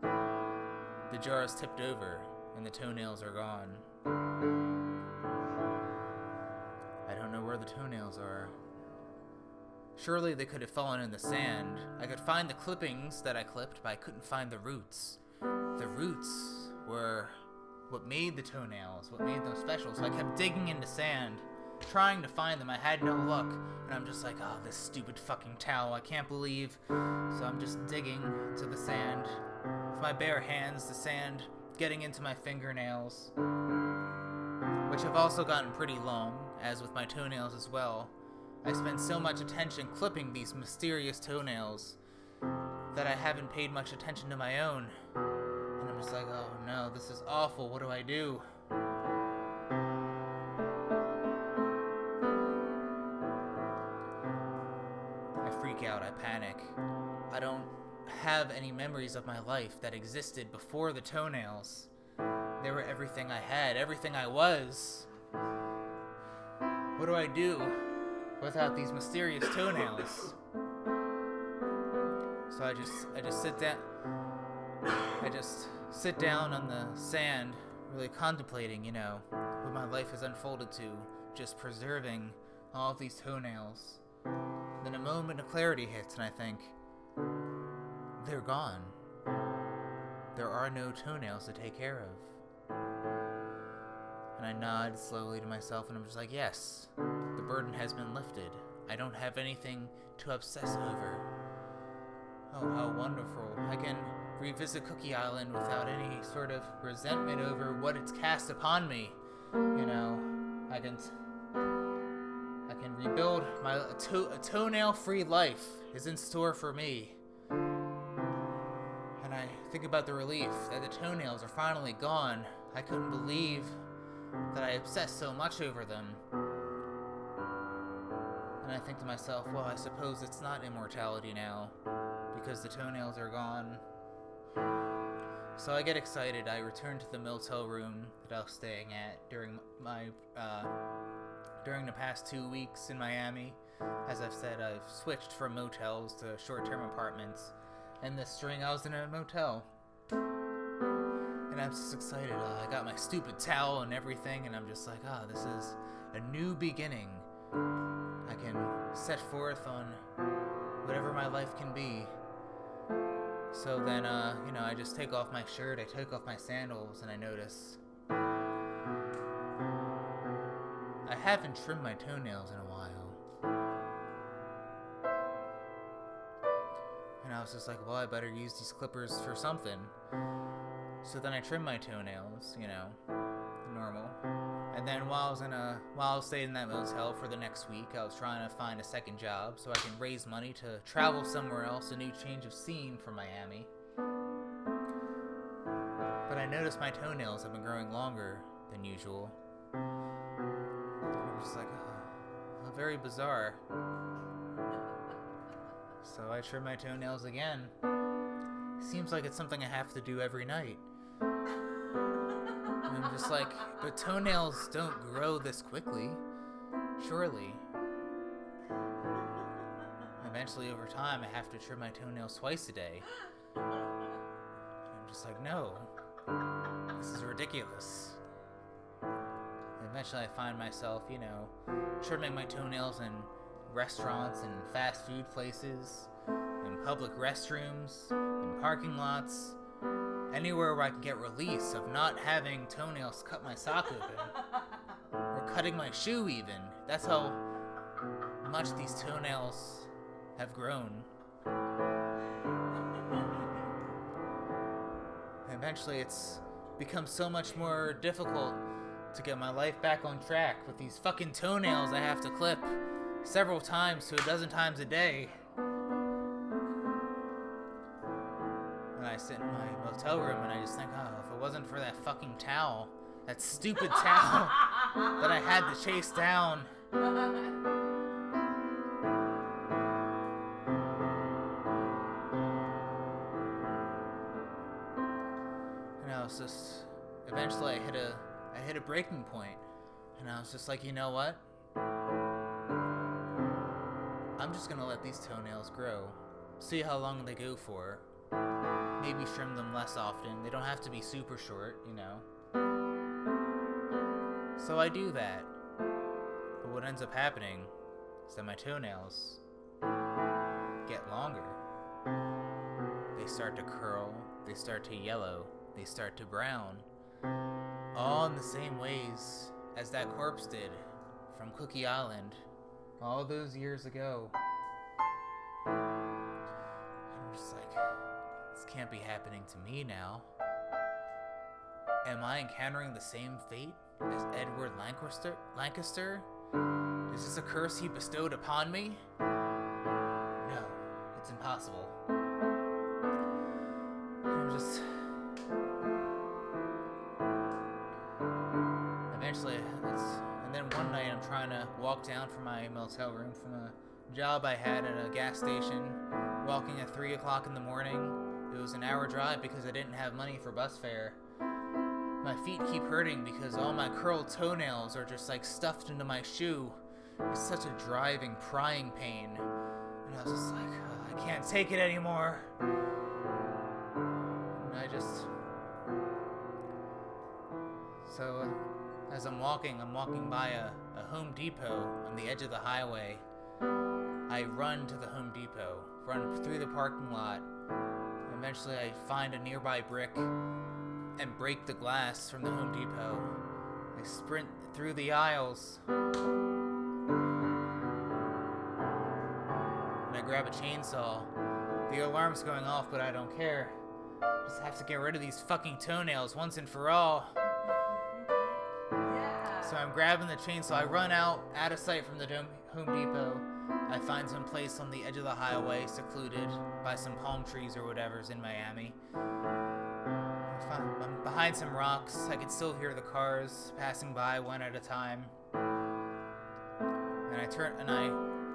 The jar is tipped over, and the toenails are gone. I don't know where the toenails are. Surely they could have fallen in the sand. I could find the clippings that I clipped, but I couldn't find the roots. The roots were what made the toenails, what made them special. So I kept digging into sand, trying to find them. I had no luck. And I'm just like, oh, this stupid fucking towel. I can't believe. So I'm just digging into the sand. With my bare hands, the sand getting into my fingernails, which have also gotten pretty long, as with my toenails as well. I spend so much attention clipping these mysterious toenails that I haven't paid much attention to my own. And I'm just like, oh no, this is awful. What do I do? Have any memories of my life that existed before the toenails. They were everything I had, everything I was. What do I do? without these mysterious toenails. So I just I just sit down I just sit down on the sand, really contemplating, you know, what my life has unfolded to, just preserving all of these toenails. Then a moment of clarity hits and I think they're gone. There are no toenails to take care of. And I nod slowly to myself and I'm just like, yes, the burden has been lifted. I don't have anything to obsess over. Oh, how wonderful. I can revisit Cookie Island without any sort of resentment over what it's cast upon me. You know, I can. I can rebuild my to- a toenail-free life is in store for me. I think about the relief that the toenails are finally gone. I couldn't believe that I obsessed so much over them. And I think to myself, well, I suppose it's not immortality now, because the toenails are gone. So I get excited. I return to the motel room that I was staying at during my uh, during the past two weeks in Miami. As I've said, I've switched from motels to short term apartments. And this string, I was in a motel. And I'm just excited. Uh, I got my stupid towel and everything, and I'm just like, ah, this is a new beginning. I can set forth on whatever my life can be. So then, uh, you know, I just take off my shirt, I take off my sandals, and I notice I haven't trimmed my toenails in a while. And I was just like, well, I better use these clippers for something. So then I trimmed my toenails, you know, normal. And then while I was in a while I was staying in that motel for the next week, I was trying to find a second job so I can raise money to travel somewhere else, a new change of scene for Miami. But I noticed my toenails have been growing longer than usual. I'm just like, oh, very bizarre. So I trim my toenails again. Seems like it's something I have to do every night. And I'm just like, but toenails don't grow this quickly. Surely. Eventually, over time, I have to trim my toenails twice a day. And I'm just like, no. This is ridiculous. And eventually, I find myself, you know, trimming my toenails in restaurants and fast food places, in public restrooms, in parking lots, anywhere where I can get release of not having toenails cut my sock open, or cutting my shoe even. That's how much these toenails have grown. Eventually, it's become so much more difficult to get my life back on track with these fucking toenails I have to clip several times to a dozen times a day. And I sit in my motel room and I just think, oh, if it wasn't for that fucking towel, that stupid [laughs] towel that I had to chase down. And I was just, eventually I hit a, I hit a breaking point, and I was just like, you know what? I'm just gonna let these toenails grow, see how long they go for. Maybe trim them less often. They don't have to be super short, you know. So I do that. But what ends up happening is that my toenails get longer. They start to curl, they start to yellow, they start to brown. All in the same ways as that corpse did from Cookie Island all those years ago. I'm just like, this can't be happening to me now. Am I encountering the same fate as Edward Lancaster? Lancaster? Is this a curse he bestowed upon me? No, it's impossible. Job I had at a gas station, walking at 3 o'clock in the morning. It was an hour drive because I didn't have money for bus fare. My feet keep hurting because all my curled toenails are just like stuffed into my shoe. It's such a driving, prying pain. And I was just like, "Ugh, I can't take it anymore. And I just. So, uh, as I'm walking, I'm walking by a, a Home Depot on the edge of the highway. I run to the Home Depot, run through the parking lot. Eventually, I find a nearby brick and break the glass from the Home Depot. I sprint through the aisles. And I grab a chainsaw. The alarm's going off, but I don't care. Just have to get rid of these fucking toenails once and for all. yeah. So I'm grabbing the chainsaw. I run out, out of sight from the Dome- Home Depot. I find some place on the edge of the highway, secluded by some palm trees or whatever's in Miami. I'm behind some rocks. I can still hear the cars passing by one at a time. And I turn and I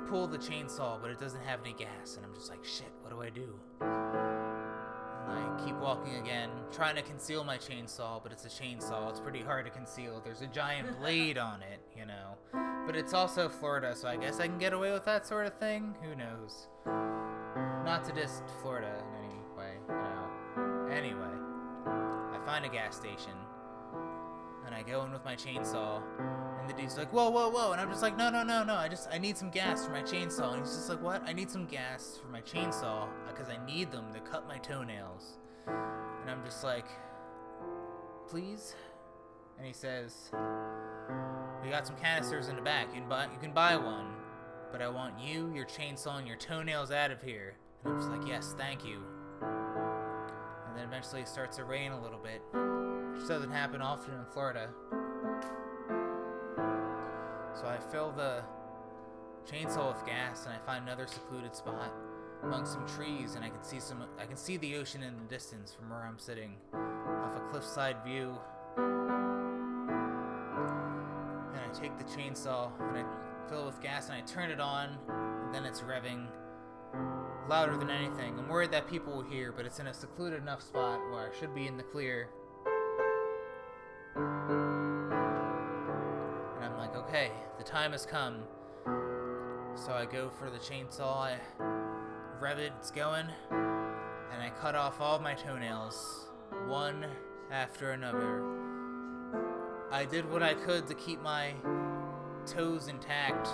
pull the chainsaw, but it doesn't have any gas. And I'm just like, shit, what do I do? I keep walking again, trying to conceal my chainsaw, but it's a chainsaw. It's pretty hard to conceal. There's a giant [laughs] blade on it, you know. But it's also Florida, so I guess I can get away with that sort of thing. Who knows? Not to diss Florida in any way, you know. Anyway, I find a gas station, and I go in with my chainsaw, and the dude's like, "Whoa, whoa, whoa!" And I'm just like, "No, no, no, no! I just I need some gas for my chainsaw." And he's just like, "What? I need some gas for my chainsaw because I need them to cut my toenails." And I'm just like, "Please?" And he says, "We got some canisters in the back. You can buy you can buy one, but I want you, your chainsaw, and your toenails out of here." And I'm just like, "Yes, thank you." And then eventually it starts to rain a little bit, which doesn't happen often in Florida. So I fill the chainsaw with gas and I find another secluded spot among some trees and I can see some I can see the ocean in the distance from where I'm sitting off a cliffside view. And I take the chainsaw and I fill it with gas and I turn it on and then it's revving louder than anything. I'm worried that people will hear, but it's in a secluded enough spot where I should be in the clear. Like, okay, the time has come. So I go for the chainsaw, I rev it, it's going, and I cut off all of my toenails, one after another. I did what I could to keep my toes intact,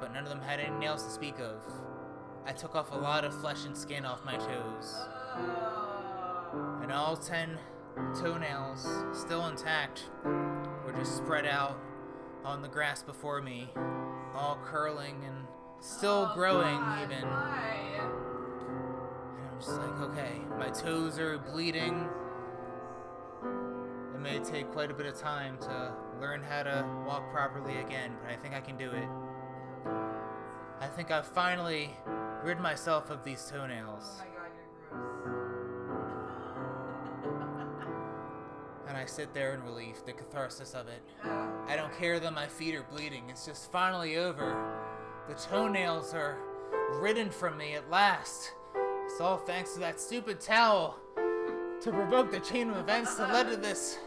but none of them had any nails to speak of. I took off a lot of flesh and skin off my toes, and all ten toenails, still intact, were just spread out on the grass before me, all curling and still Oh, growing God, even. why? And I'm just like, okay, my toes are bleeding. It may take quite a bit of time to learn how to walk properly again, but I think I can do it. I think I've finally rid myself of these toenails. Oh my god, you're And I sit there in relief, the catharsis of it. I don't care that my feet are bleeding, it's just finally over. The toenails are ridden from me at last. It's all thanks to that stupid towel to provoke the chain of events that led to this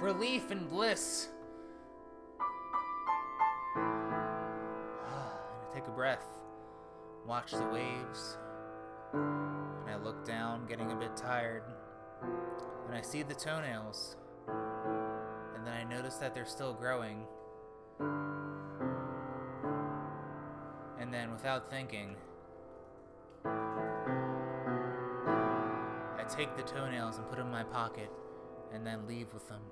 relief and bliss. [sighs] and I take a breath, watch the waves, and I look down, getting a bit tired, and I see the toenails. And then I notice that they're still growing. And then, without thinking, I take the toenails and put them in my pocket and then leave with them.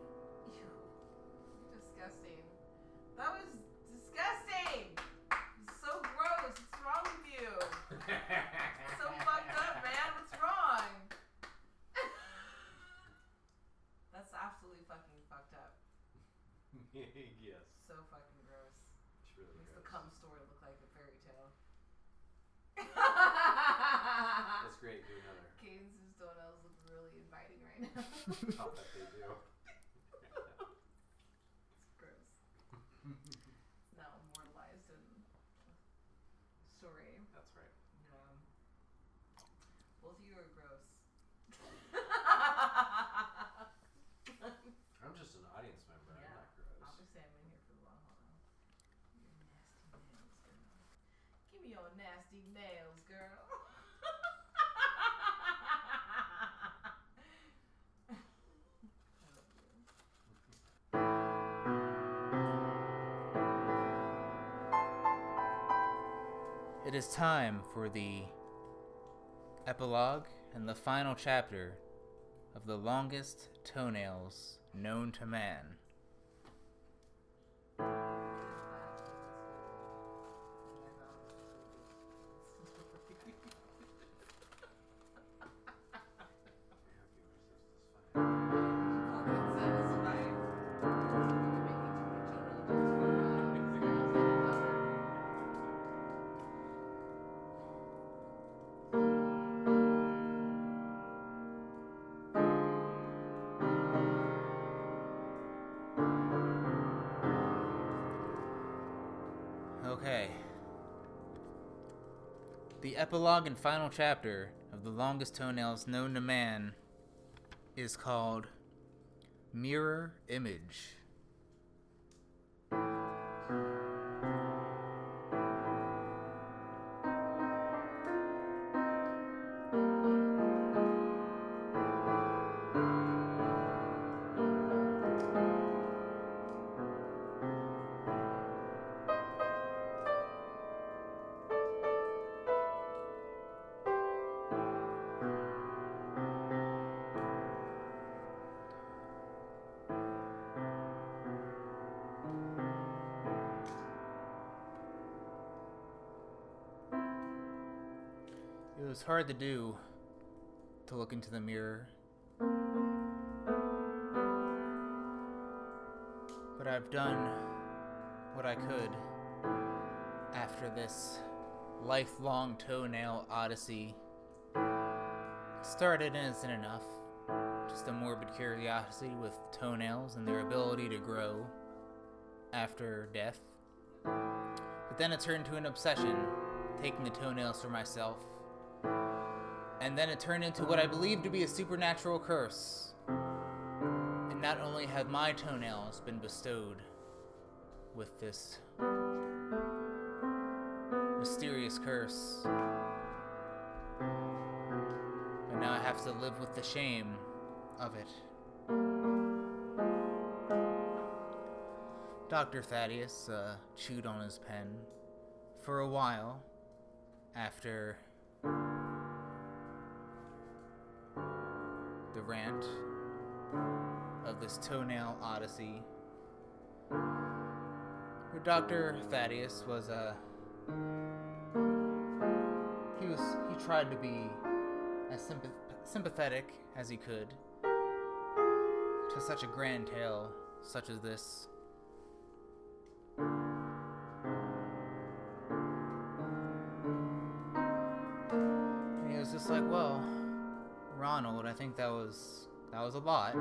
I'll bet they do. it's gross. It's now immortalized in um, story. That's [laughs] right. Yeah. Both of you are gross. I'm just an audience member. Yeah. I'm not gross. Obviously, I'm in here for the long haul. Your nasty nails, girl. Give me your nasty nails, girl. It is time for the epilogue and the final chapter of the longest toenails known to man. The epilogue and final chapter of the longest toenails known to man is called mirror image. It was hard to do to look into the mirror. But I've done what I could after this lifelong toenail odyssey. Started innocent enough, just a morbid curiosity with toenails and their ability to grow after death. But then it turned to an obsession, taking the toenails for myself and then it turned into what I believe to be a supernatural curse. And not only have my toenails been bestowed with this mysterious curse, but now I have to live with the shame of it. Dr. Thaddeus uh, chewed on his pen for a while after toenail odyssey. Where Dr. Thaddeus was a. he was. he tried to be as sympath- sympathetic as he could to such a grand tale such as this. And he was just like, well, Ronald, I think that was that was a lot.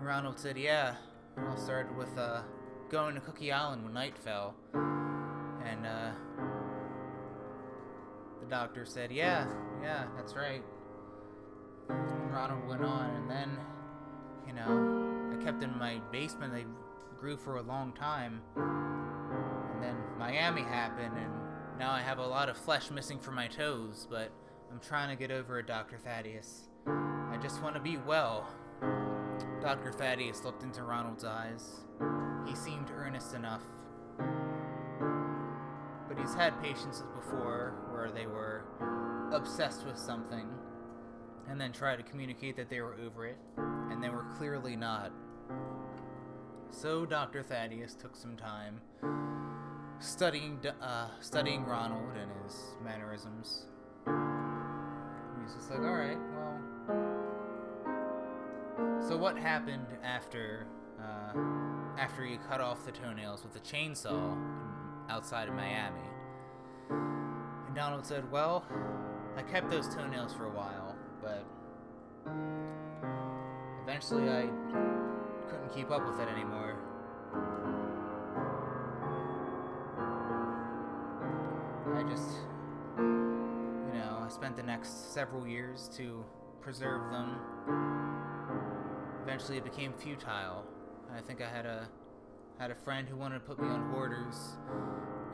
Ronald said, "Yeah." It all started with uh, going to Cookie Island when night fell, and uh, the doctor said, "Yeah, yeah, that's right." And Ronald went on, and then, you know, I kept in my basement. They grew for a long time, and then Miami happened, and now I have a lot of flesh missing from my toes, but. I'm trying to get over it, Dr. Thaddeus. I just want to be well. Dr. Thaddeus looked into Ronald's eyes. He seemed earnest enough. But he's had patients before where they were obsessed with something and then tried to communicate that they were over it, and they were clearly not. So Dr. Thaddeus took some time studying uh, studying Ronald and his mannerisms. He's just like, all right, well. So what happened after uh, after you cut off the toenails with a chainsaw outside of Miami? And Donald said, well, I kept those toenails for a while, but eventually I couldn't keep up with it anymore. I just you know, I spent the next several years to preserve them. Eventually, it became futile. I think I had a had a friend who wanted to put me on Hoarders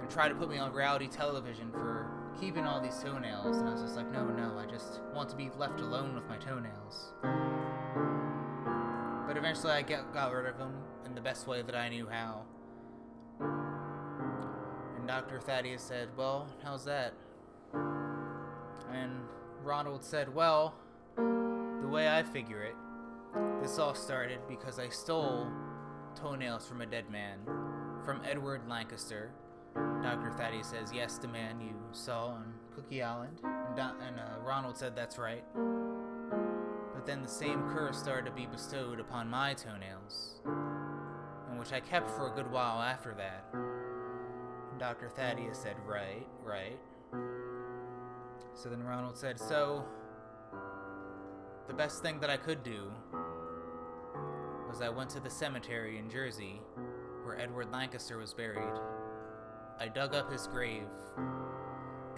and try to put me on reality television for keeping all these toenails, and I was just like, no, no, I just want to be left alone with my toenails. But eventually, I get, got rid of them in the best way that I knew how. And Dr. Thaddeus said, well, how's that? And Ronald said, Well, the way I figure it, this all started because I stole toenails from a dead man, from Edward Lancaster. Dr. Thaddeus says, Yes, the man you saw on Cookie Island. And, Don- and uh, Ronald said, That's right. But then the same curse started to be bestowed upon my toenails, which I kept for a good while after that. And Dr. Thaddeus said, Right, right. So then Ronald said, So, the best thing that I could do was I went to the cemetery in Jersey where Edward Lancaster was buried. I dug up his grave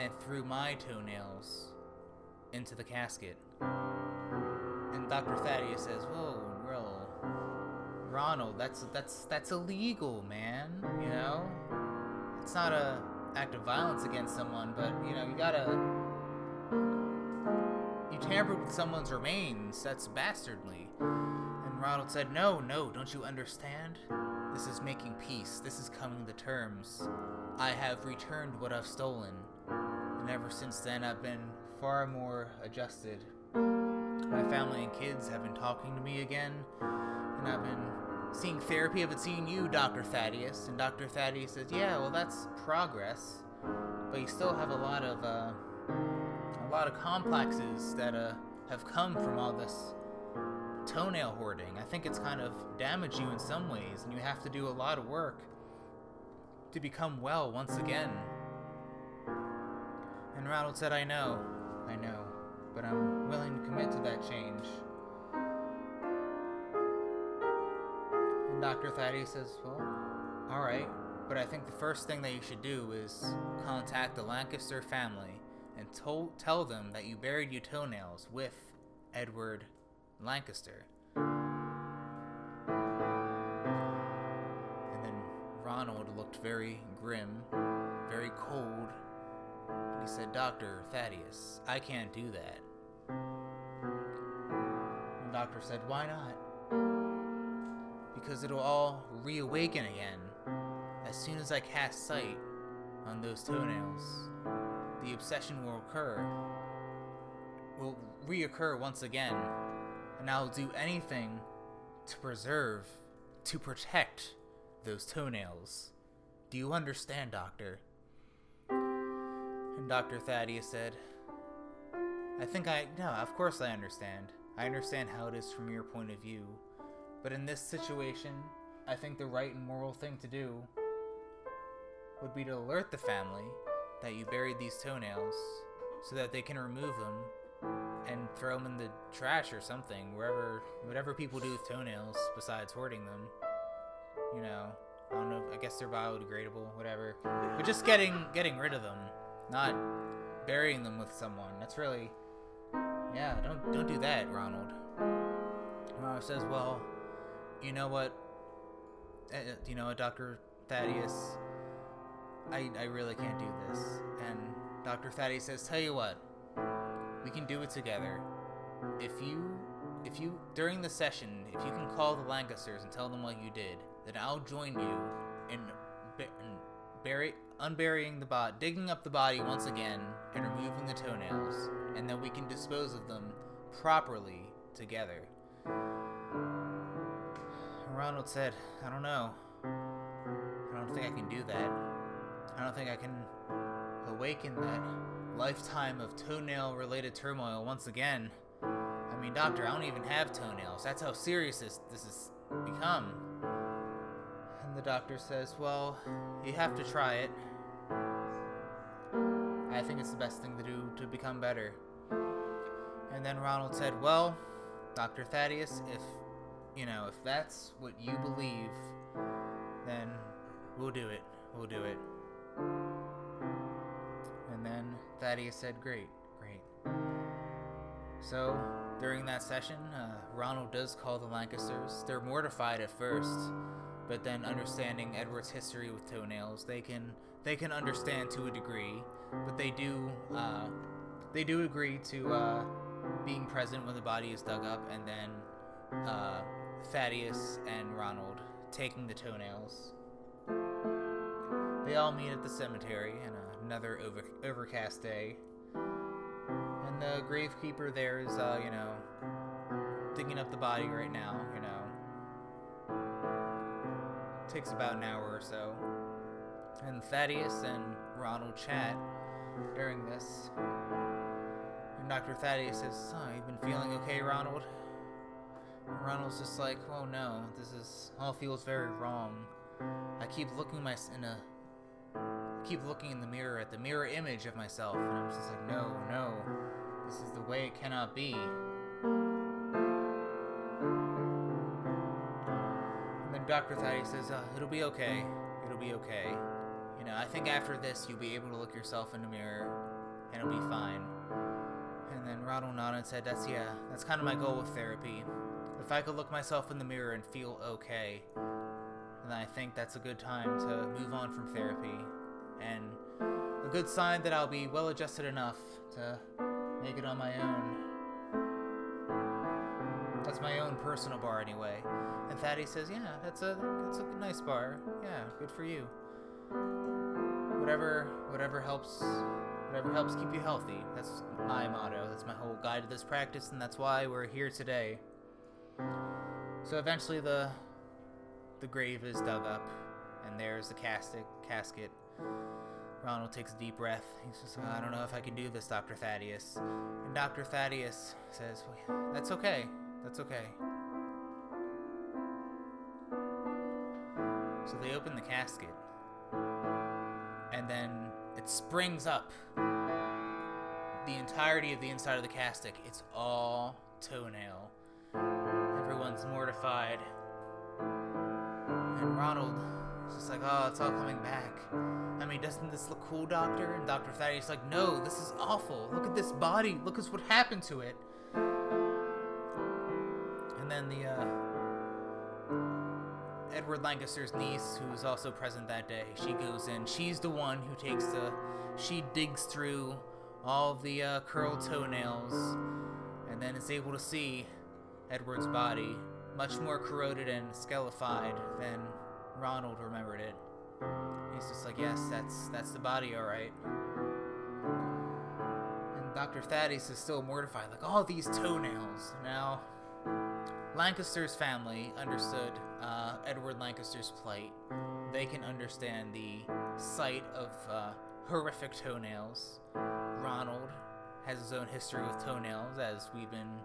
and threw my toenails into the casket. And Dr. Thaddeus says, "Whoa, Ro- Ronald, that's that's that's illegal, man. You know, it's not a act of violence against someone, but you know, you gotta you tampered with someone's remains. That's bastardly." Ronald said, "No, no, don't you understand? This is making peace. This is coming to terms. I have returned what I've stolen." And ever since then, I've been far more adjusted. My family and kids have been talking to me again, and I've been seeing therapy. I've been seeing you, Dr. Thaddeus. And Dr. Thaddeus says, Yeah, well, that's progress, but you still have a lot of, uh, a lot of complexes that, uh, have come from all this toenail hoarding. I think it's kind of damaged you in some ways, and you have to do a lot of work to become well once again. And Ronald said, I know, I know, but I'm willing to commit to that change. And Dr. Thaddeus says, Well, alright, but I think the first thing that you should do is contact the Lancaster family and to- tell them that you buried your toenails with Edward Lancaster. And then Ronald looked very grim, very cold, and he said, Dr. Thaddeus, I can't do that. The doctor said, Why not? Because it'll all reawaken again. As soon as I cast sight on those toenails, the obsession will occur. Will reoccur once again. And I'll do anything to preserve, to protect those toenails. Do you understand, Doctor? And Dr. Thaddeus said, I think I. No, of course I understand. I understand how it is from your point of view. But in this situation, I think the right and moral thing to do would be to alert the family that you buried these toenails so that they can remove them and throw them in the trash or something, wherever, whatever people do with toenails besides hoarding them. You know, I don't know. I guess they're biodegradable, whatever. But just getting getting rid of them, not burying them with someone. That's really, yeah. Don't don't do that, Ronald. Ronald says, "Well, you know what? Uh, you know Doctor Thaddeus? I I really can't do this." And Doctor Thaddeus says, "Tell you what, we can do it together. If you if you during the session, if you can call the Lancasters and tell them what you did, then I'll join you in, in bury unburying the body, digging up the body once again, and removing the toenails, and then we can dispose of them properly together." Ronald said, "I don't know. I don't think I can do that. I don't think I can awaken that lifetime of toenail related turmoil once again. I mean, doctor, I don't even have toenails. That's how serious this, this has become. And the doctor says, Well, you have to try it. I think it's the best thing to do to become better. And then Ronald said, Well, Dr. Thaddeus, if, you know, if that's what you believe, then we'll do it. We'll do it. And Thaddeus said, Great, great. So, during that session, uh, Ronald does call the Lancasters. They're mortified at first, but then understanding Edward's history with toenails, they can they can understand to a degree. But they do uh, they do agree to uh, being present when the body is dug up, and then uh, Thaddeus and Ronald taking the toenails. They all meet at the cemetery on another over, overcast day. And the gravekeeper there is, uh, you know, digging up the body right now, you know. Takes about an hour or so. And Thaddeus and Ronald chat during this. And Dr. Thaddeus says, Oh, you've been feeling okay, Ronald? And Ronald's just like, Oh no, this is all feels very wrong. I keep looking my in a keep looking in the mirror at the mirror image of myself, and I'm just like, no, no, this is the way it cannot be. And then Dr. Thaddeus says, uh, it'll be okay, it'll be okay. You know, I think after this, you'll be able to look yourself in the mirror, and it'll be fine. And then Ronald nodded and said, That's, yeah, that's kind of my goal with therapy. If I could look myself in the mirror and feel okay, then I think that's a good time to move on from therapy. And a good sign that I'll be well adjusted enough to make it on my own. That's my own personal bar, anyway. And Thaddeus says, "Yeah, that's a that's a nice bar. Yeah, good for you. Whatever whatever helps whatever helps keep you healthy. That's my motto. That's my whole guide to this practice, and that's why we're here today." So eventually, the the grave is dug up, and there's the casket. Casket. Ronald takes a deep breath. Just like, I don't know if I can do this, Dr. Thaddeus. And Dr. Thaddeus says, well, That's okay. That's okay. So they open the casket, and then it springs up. The entirety of the inside of the casket, it's all toenail. Everyone's mortified. And Ronald is just like, oh, it's all coming back. I mean, doesn't this look cool, Doctor? And Dr. Thaddeus like, no, this is awful. Look at this body. Look at what happened to it. And then the, uh, Edward Lancaster's niece, who was also present that day, she goes in. She's the one who takes the, she digs through all the uh, curled toenails, and then is able to see Edward's body, much more corroded and scalified than Ronald remembered it. He's just like, yes, that's that's the body, all right. And Dr. Thaddeus is still mortified, like all these toenails. Now, Lancaster's family understood uh, Edward Lancaster's plight. They can understand the sight of uh, horrific toenails. Ronald has his own history with toenails, as we've been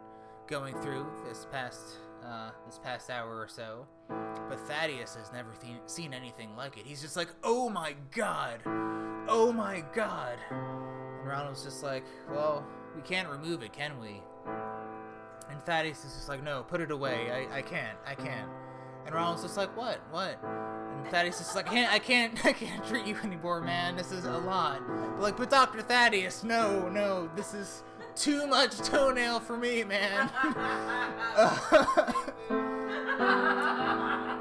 going through this past uh, this past hour or so. But Thaddeus has never th- seen anything like it. He's just like, "Oh my god, oh my god," and Ronald's just like, "Well, we can't remove it, can we?" And Thaddeus is just like, "No, put it away. I, I can't. I can't." And Ronald's just like, "What? What?" And Thaddeus is like, I can't, I can't, [laughs] I can't treat you anymore, man. This is a lot. But like, but Dr. Thaddeus, no, no, this is too much toenail for me, man. [laughs]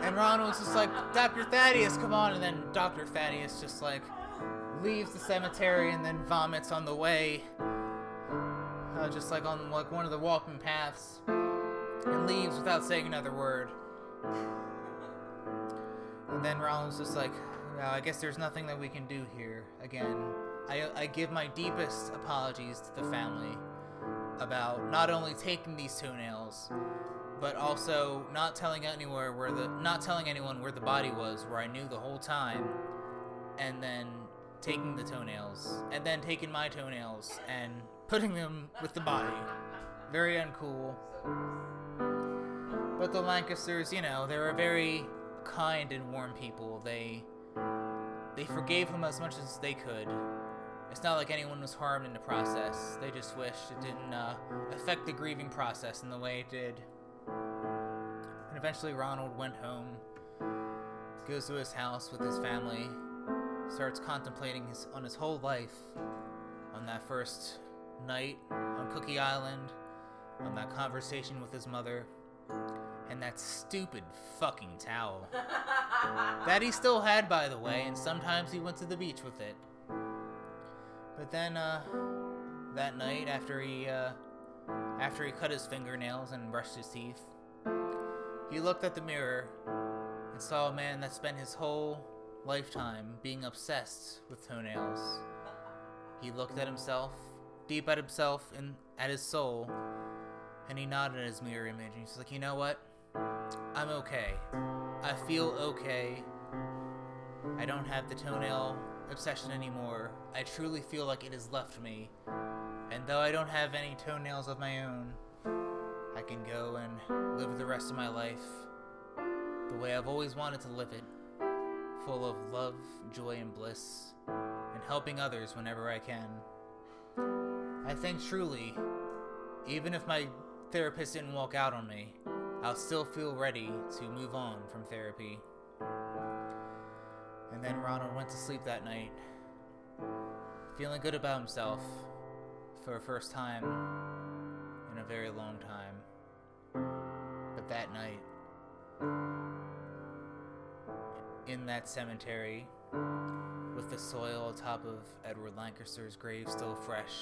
and Ronald's just like, Dr. Thaddeus, come on. And then Dr. Thaddeus just like leaves the cemetery and then vomits on the way, uh, just like on like one of the walking paths, and leaves without saying another word. And then Ronald's just like, well, I guess there's nothing that we can do here. Again, I, I give my deepest apologies to the family about not only taking these toenails, but also not telling anywhere where the not telling anyone where the body was, where I knew the whole time, and then taking the toenails, and then taking my toenails and putting them with the body. Very uncool. But the Lancasters, you know, they're a very kind and warm people. They they forgave him as much as they could. It's not like anyone was harmed in the process. They just wished it didn't uh, affect the grieving process in the way it did. And eventually, Ronald went home, goes to his house with his family, starts contemplating his on his whole life, on that first night on Cookie Island, on that conversation with his mother, and that stupid fucking towel. [laughs] that he still had, by the way, and sometimes he went to the beach with it. But then, uh, that night after he, uh, after he cut his fingernails and brushed his teeth, he looked at the mirror and saw a man that spent his whole lifetime being obsessed with toenails. He looked at himself, deep at himself and at his soul, and he nodded at his mirror image and he's like, you know what? I'm okay. I feel okay. I don't have the toenail obsession anymore. I truly feel like it has left me. And though I don't have any toenails of my own, I can go and live the rest of my life the way I've always wanted to live it full of love, joy, and bliss, and helping others whenever I can. I think truly, even if my therapist didn't walk out on me, I'll still feel ready to move on from therapy. And then Ronald went to sleep that night, feeling good about himself, for a first time in a very long time. But that night, in that cemetery, with the soil atop of Edward Lancaster's grave still fresh,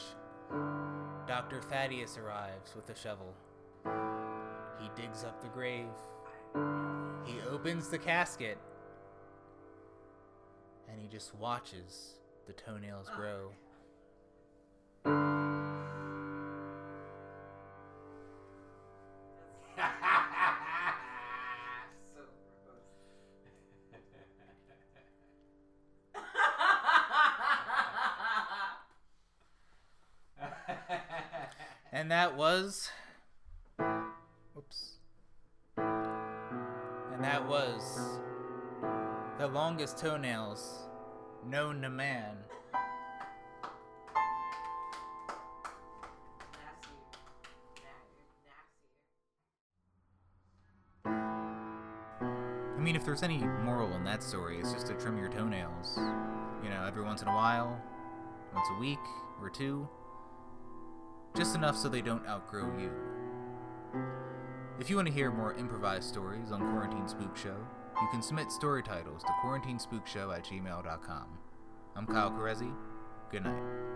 Dr. Thaddeus arrives with a shovel. He digs up the grave. He opens the casket. And he just watches the toenails Oh. grow. [laughs] And that was. Longest toenails known to man. I mean, if there's any moral in that story, it's just to trim your toenails. You know, every once in a while, once a week or two. Just enough so they don't outgrow you. If you want to hear more improvised stories on Quarantine Spook Show, you can submit story titles to quarantinespookshow at gmail.com. I'm Kyle Carezzi. Good night.